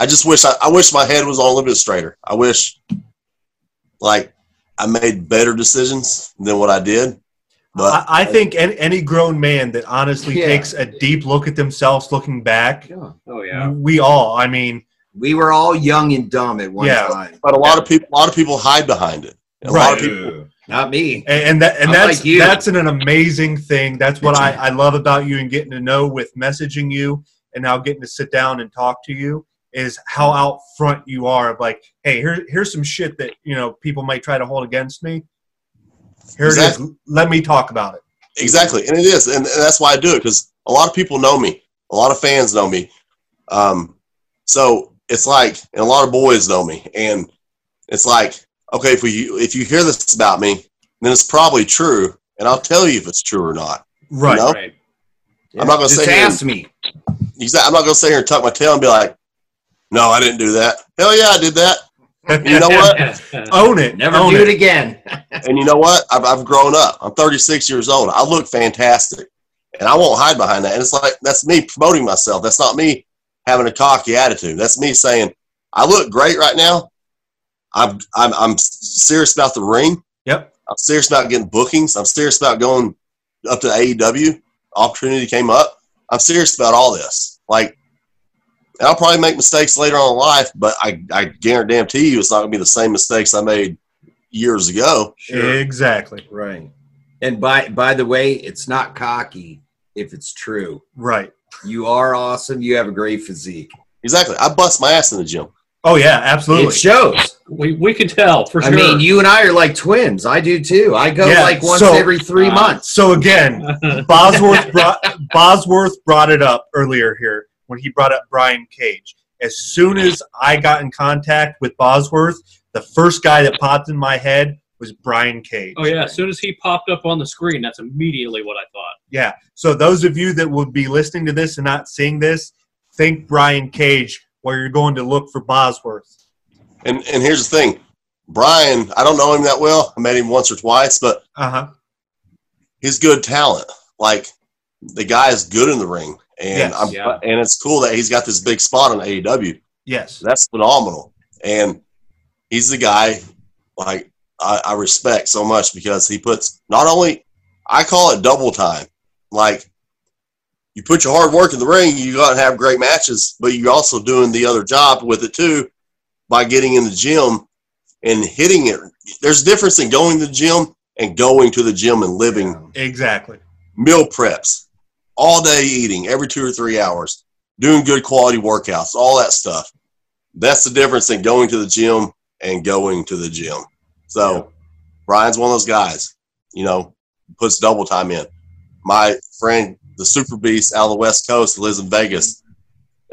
E: I just wish I, I wish my head was on a little bit straighter. I wish like I made better decisions than what I did. But
B: I, I think any, any grown man that honestly
C: Yeah.
B: takes a deep look at themselves looking back,
F: Oh yeah.
B: we all, I mean,
C: We were all young and dumb at one
B: Yeah.
C: time.
E: but a lot of people a lot of people hide behind it. A lot of
B: Right.
E: people
C: Not me.
B: and, and that and
C: I'm
B: that's
C: like you.
B: that's an, amazing thing. That's what I, I love about you and getting to know with messaging you and now getting to sit down and talk to you is how out front you are of like, hey, here, here's some shit that you know people might try to hold against me. Here it
E: Exactly.
B: is. Let me talk about it.
E: Exactly, and it is, and, and that's why I do it because a lot of people know me, a lot of fans know me, um, so it's like, and a lot of boys know me, and it's like, okay, if we if you hear this about me, then it's probably true, and I'll tell you if it's true or not.
B: Right.
E: know?
F: Right.
E: I'm not gonna
C: Just
E: sit here
C: ask me.
E: Exactly, I'm not gonna sit here and tuck my tail and be like, no, I didn't do that. Hell yeah, I did that. You know what? (laughs)
B: Own it.
C: Never
B: Own
C: do it again. (laughs)
E: and you know what? I've, I've grown up. I'm 36 years old. I look fantastic, and I won't hide behind that. And it's like that's me promoting myself. That's not me having a cocky attitude. That's me saying I look great right now. I'm I'm I'm serious about the ring.
B: Yep.
E: I'm serious about getting bookings. I'm serious about going up to AEW. Opportunity came up. I'm serious about all this. Like, and I'll probably make mistakes later on in life, but I I guarantee you it's not gonna be the same mistakes I made years ago.
B: Exactly.
C: Right. And by by the way, it's not cocky if it's true.
B: Right.
C: You are awesome. You have a great physique.
E: Exactly. I bust my ass in the gym.
B: Oh yeah, absolutely.
C: It shows.
F: We we can tell for
C: I
F: sure.
C: mean, you and I are like twins. I do too. I go
B: Yeah,
C: like once
B: so-
C: every three
F: Uh,
C: months.
B: So again, (laughs) Bozworth brought Bozworth brought it up earlier here when he brought up Brian Cage. As soon as I got in contact with Bozworth, the first guy that popped in my head was Brian Cage.
F: oh yeah. As soon as he popped up on the screen, that's immediately what I thought.
B: Yeah. So those of you that would be listening to this and not seeing this, think Brian Cage while you're going to look for Bozworth.
E: And and here's the thing, Brian. I don't know him that well. I met him once or twice, but
B: Uh huh.
E: he's good talent. Like the guy is good in the ring, and
B: Yes.
E: I'm
F: Yeah.
E: and it's cool that he's got this big spot on AEW.
B: Yes.
E: That's phenomenal, and he's the guy like I, I respect so much because he puts not only I call it double time, like you put your hard work in the ring, you got to have great matches, but you're also doing the other job with it too by getting in the gym and hitting it. There's a difference in going to the gym and going to the gym and living
B: Exactly.
E: meal preps, all day eating every two or three hours, doing good quality workouts, all that stuff. that's the difference in going to the gym and going to the gym. So Brian's one of those guys, you know, puts double time in. My friend, the Super Beast out of the West Coast, lives in Vegas.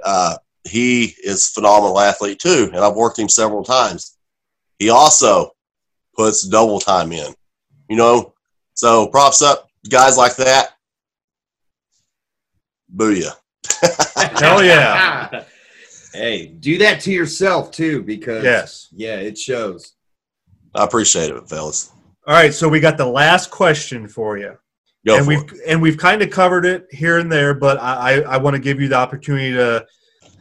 E: Uh, he is phenomenal athlete too, and I've worked him several times. He also puts double time in, you know. So props up guys like that. Booyah. (laughs)
B: Hell yeah. (laughs)
C: Hey, do that to yourself too, because
B: Yes.
C: yeah, it shows.
E: I appreciate it, fellas.
B: All right, so we got the last question for you.
E: Go
B: and
E: for
B: we've
E: it.
B: and we've kind of covered it here and there, but I, I, I want to give you the opportunity to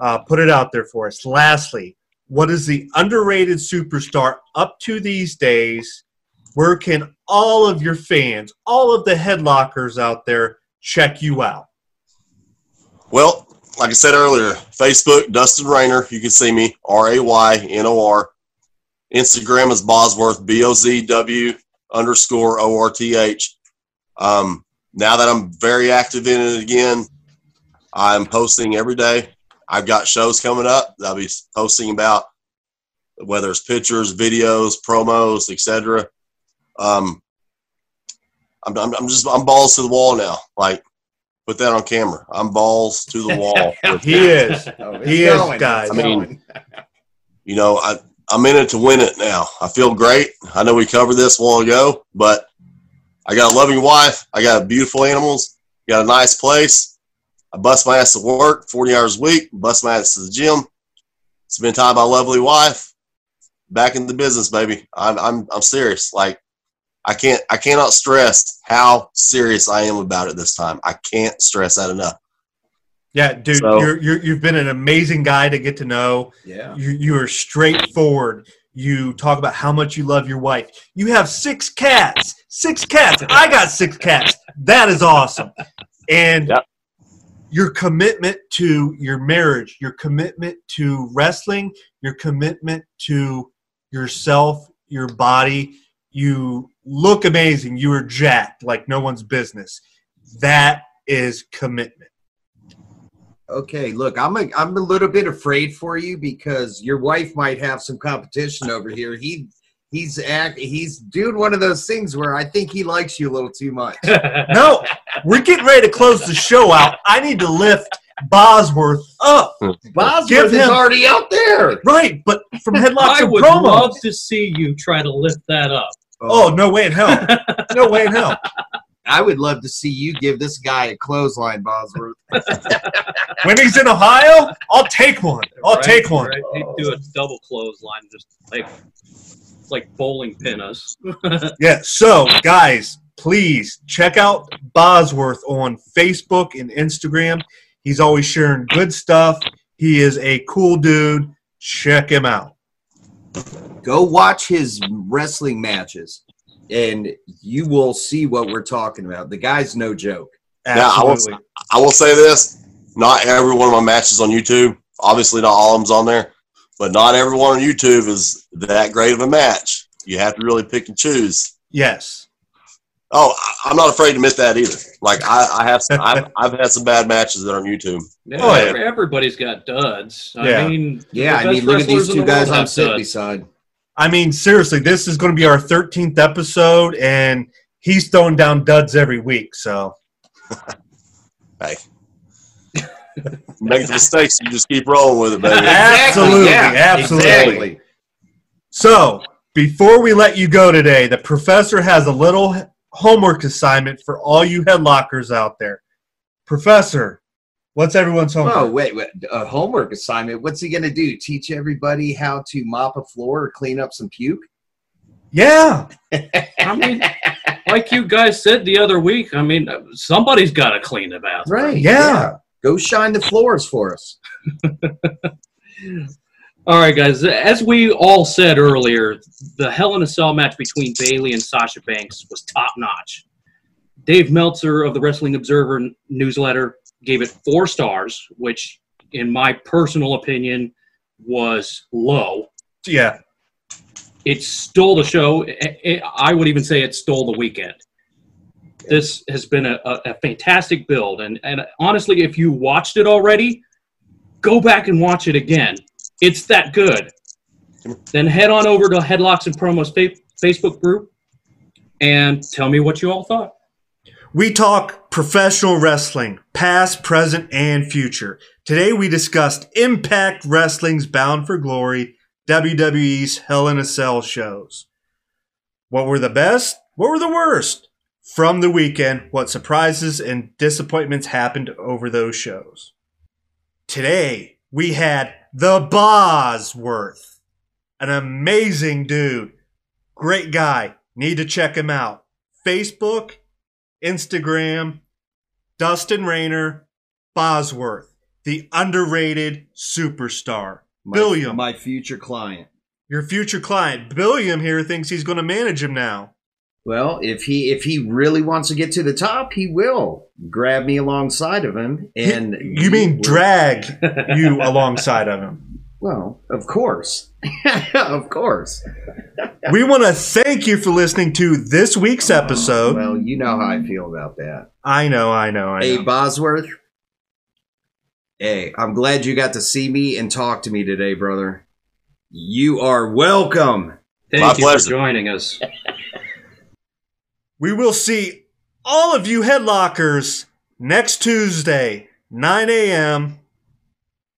B: uh, put it out there for us. Lastly, what is the underrated superstar up to these days? Where can all of your fans, all of the headlockers out there, check you out?
E: Well, like I said earlier, Facebook, Dustin Raynor. You can see me, R A Y N O R. Instagram is Bozworth, B O Z W underscore O R T H. Um, now that I'm very active in it again, I'm posting every day. I've got shows coming up that I'll be posting about whether it's pictures, videos, promos, etc. Um, I'm, I'm, I'm just I'm balls to the wall now. Like put that on camera. I'm balls to the wall. (laughs)
B: He is. (laughs)
C: Oh,
B: He is,
C: going,
B: guys.
E: I mean, you know, I I'm in it to win it now. I feel great. I know we covered this a while ago, but I got a loving wife. I got beautiful animals. Got a nice place. I bust my ass to work 40 hours a week. Bust my ass to the gym. Spend time with my lovely wife. Back in the business, baby. I'm I'm I'm serious. Like I can't I cannot stress how serious I am about it this time. I can't stress that enough.
B: Yeah, dude,
E: So-
B: you're, you're you've been an amazing guy to get to know.
C: yeah.
B: You you are straightforward. You talk about how much you love your wife. You have six cats. Six cats. I got six cats. That is awesome. And
E: Yep.
B: your commitment to your marriage, your commitment to wrestling, your commitment to yourself, your body. You look amazing. You are jacked like no one's business. That is commitment.
C: Okay, look, I'm a, I'm a little bit afraid for you because your wife might have some competition over here. He he's act he's doing one of those things where I think he likes you a little too much. (laughs)
B: No, we're getting ready to close the show out. I need to lift Bozworth up.
C: Bozworth
B: Give
C: is
B: him-
C: already out there.
B: Right, but from (laughs) headlocks
G: I would
B: promos.
G: love to see you try to lift that up.
B: Uh, oh, no way in hell. No way in hell. (laughs)
C: I would love to see you give this guy a clothesline, Bozworth. (laughs)
B: When he's in Ohio, I'll take one. I'll
G: right?
B: take one.
G: Right? He'd do a double clothesline, just like like bowling pin us. (laughs)
B: Yeah, so guys, please check out Bozworth on Facebook and Instagram. He's always sharing good stuff. He is a cool dude. Check him out.
C: Go watch his wrestling matches, and you will see what we're talking about. The guy's no joke.
E: Yeah, I will- I will say this: not every one of my matches on YouTube. Obviously, not all of them's on there, but not everyone on YouTube is that great of a match. You have to really pick and choose.
B: Yes.
E: Oh, I- I'm not afraid to admit that either. Like I, I have, some, (laughs) I've, I've had some bad matches that are on YouTube.
G: Yeah,
B: Oh, yeah.
G: everybody's got duds. I
B: Yeah.
G: mean,
C: Yeah, I mean, look at these two
G: the
C: guys
G: world
C: I'm sitting
G: duds.
C: beside.
B: I mean, seriously, this is going to be our 13th episode, and he's throwing down duds every week. So, (laughs)
E: Hey, make the mistakes, you just keep rolling with it, baby. (laughs)
B: Absolutely, absolutely.
C: Exactly.
B: so before we let you go today, the professor has a little homework assignment for all you headlockers out there. Professor, what's everyone's oh, homework?
C: Oh, wait, wait, a homework assignment. What's he going to do? Teach everybody how to mop a floor or clean up some puke?
B: Yeah,
G: I mean, like you guys said the other week, I mean, somebody's got to clean the bathroom.
C: Right.
B: Yeah.
C: Go shine the floors for us. (laughs)
G: All right, guys. As we all said earlier, the Hell in a Cell match between Bayley and Sasha Banks was top notch. Dave Meltzer of the Wrestling Observer newsletter gave it four stars, which, in my personal opinion, was low.
B: yeah,
G: It stole the show. It- it- I would even say it stole the weekend. This has been a, a, a fantastic build, and, and honestly, if you watched it already, go back and watch it again it's that good, then head on over to Headlocks and Promos fa- Facebook group and tell me what you all thought.
B: We talk professional wrestling, past, present, and future. Today we discussed Impact Wrestling's Bound for Glory, WWE's Hell in a Cell shows. What were the best? What were the worst? From the weekend, what surprises and disappointments happened over those shows. Today we had the Bozworth, an amazing dude, great guy. Need to check him out. Facebook, Instagram, Dustin Raynor, Bozworth, the underrated superstar.
C: My,
B: Billiam,
C: my future client.
B: your future client. Billiam here thinks he's going to manage him now.
C: Well, if he if he really wants to get to the top, he will grab me alongside of him. And
B: you mean
C: we-
B: drag (laughs) you alongside of him?
C: Well, of course, (laughs) of course.
B: We want to thank you for listening to this week's episode.
C: Well, you know how I feel about that.
B: I know, I know, I
C: Hey. Bozworth. Hey, I'm glad you got to see me and talk to me today, brother. You are welcome.
G: Thank
E: My
G: you
E: pleasure.
G: for joining us. (laughs)
B: We will see all of you headlockers next Tuesday, 9 a.m.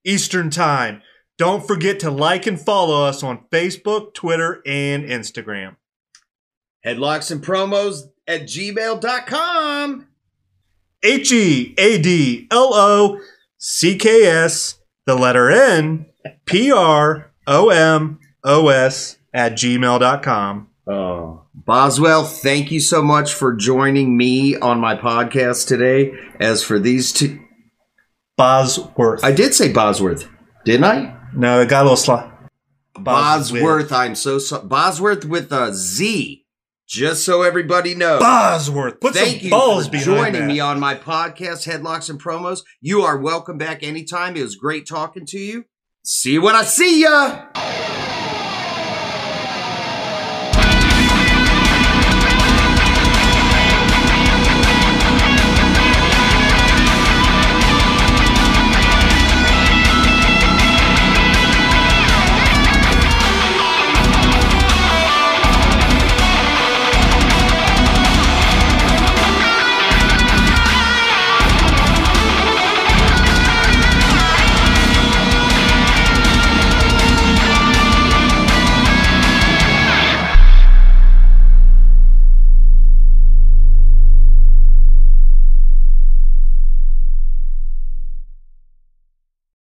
B: Eastern Time. Don't forget to like and follow us on Facebook, Twitter, and Instagram.
C: Headlocks and promos at gmail.com.
B: H E A D L O C K S, the letter N, P R O M O S at gmail.com.
C: Oh. Boswell, thank you so much for joining me on my podcast today. As for these two,
B: Bozworth.
C: I did say Bozworth, didn't I?
B: no, it got a little slow.
C: Bozworth. I'm so sorry. Bozworth with a Z. Just so everybody knows.
B: Bozworth. Put
C: Thank you for joining
B: that.
C: me on my podcast, Headlocks and Promos. You are welcome back anytime. It was great talking to you. See you when I see ya.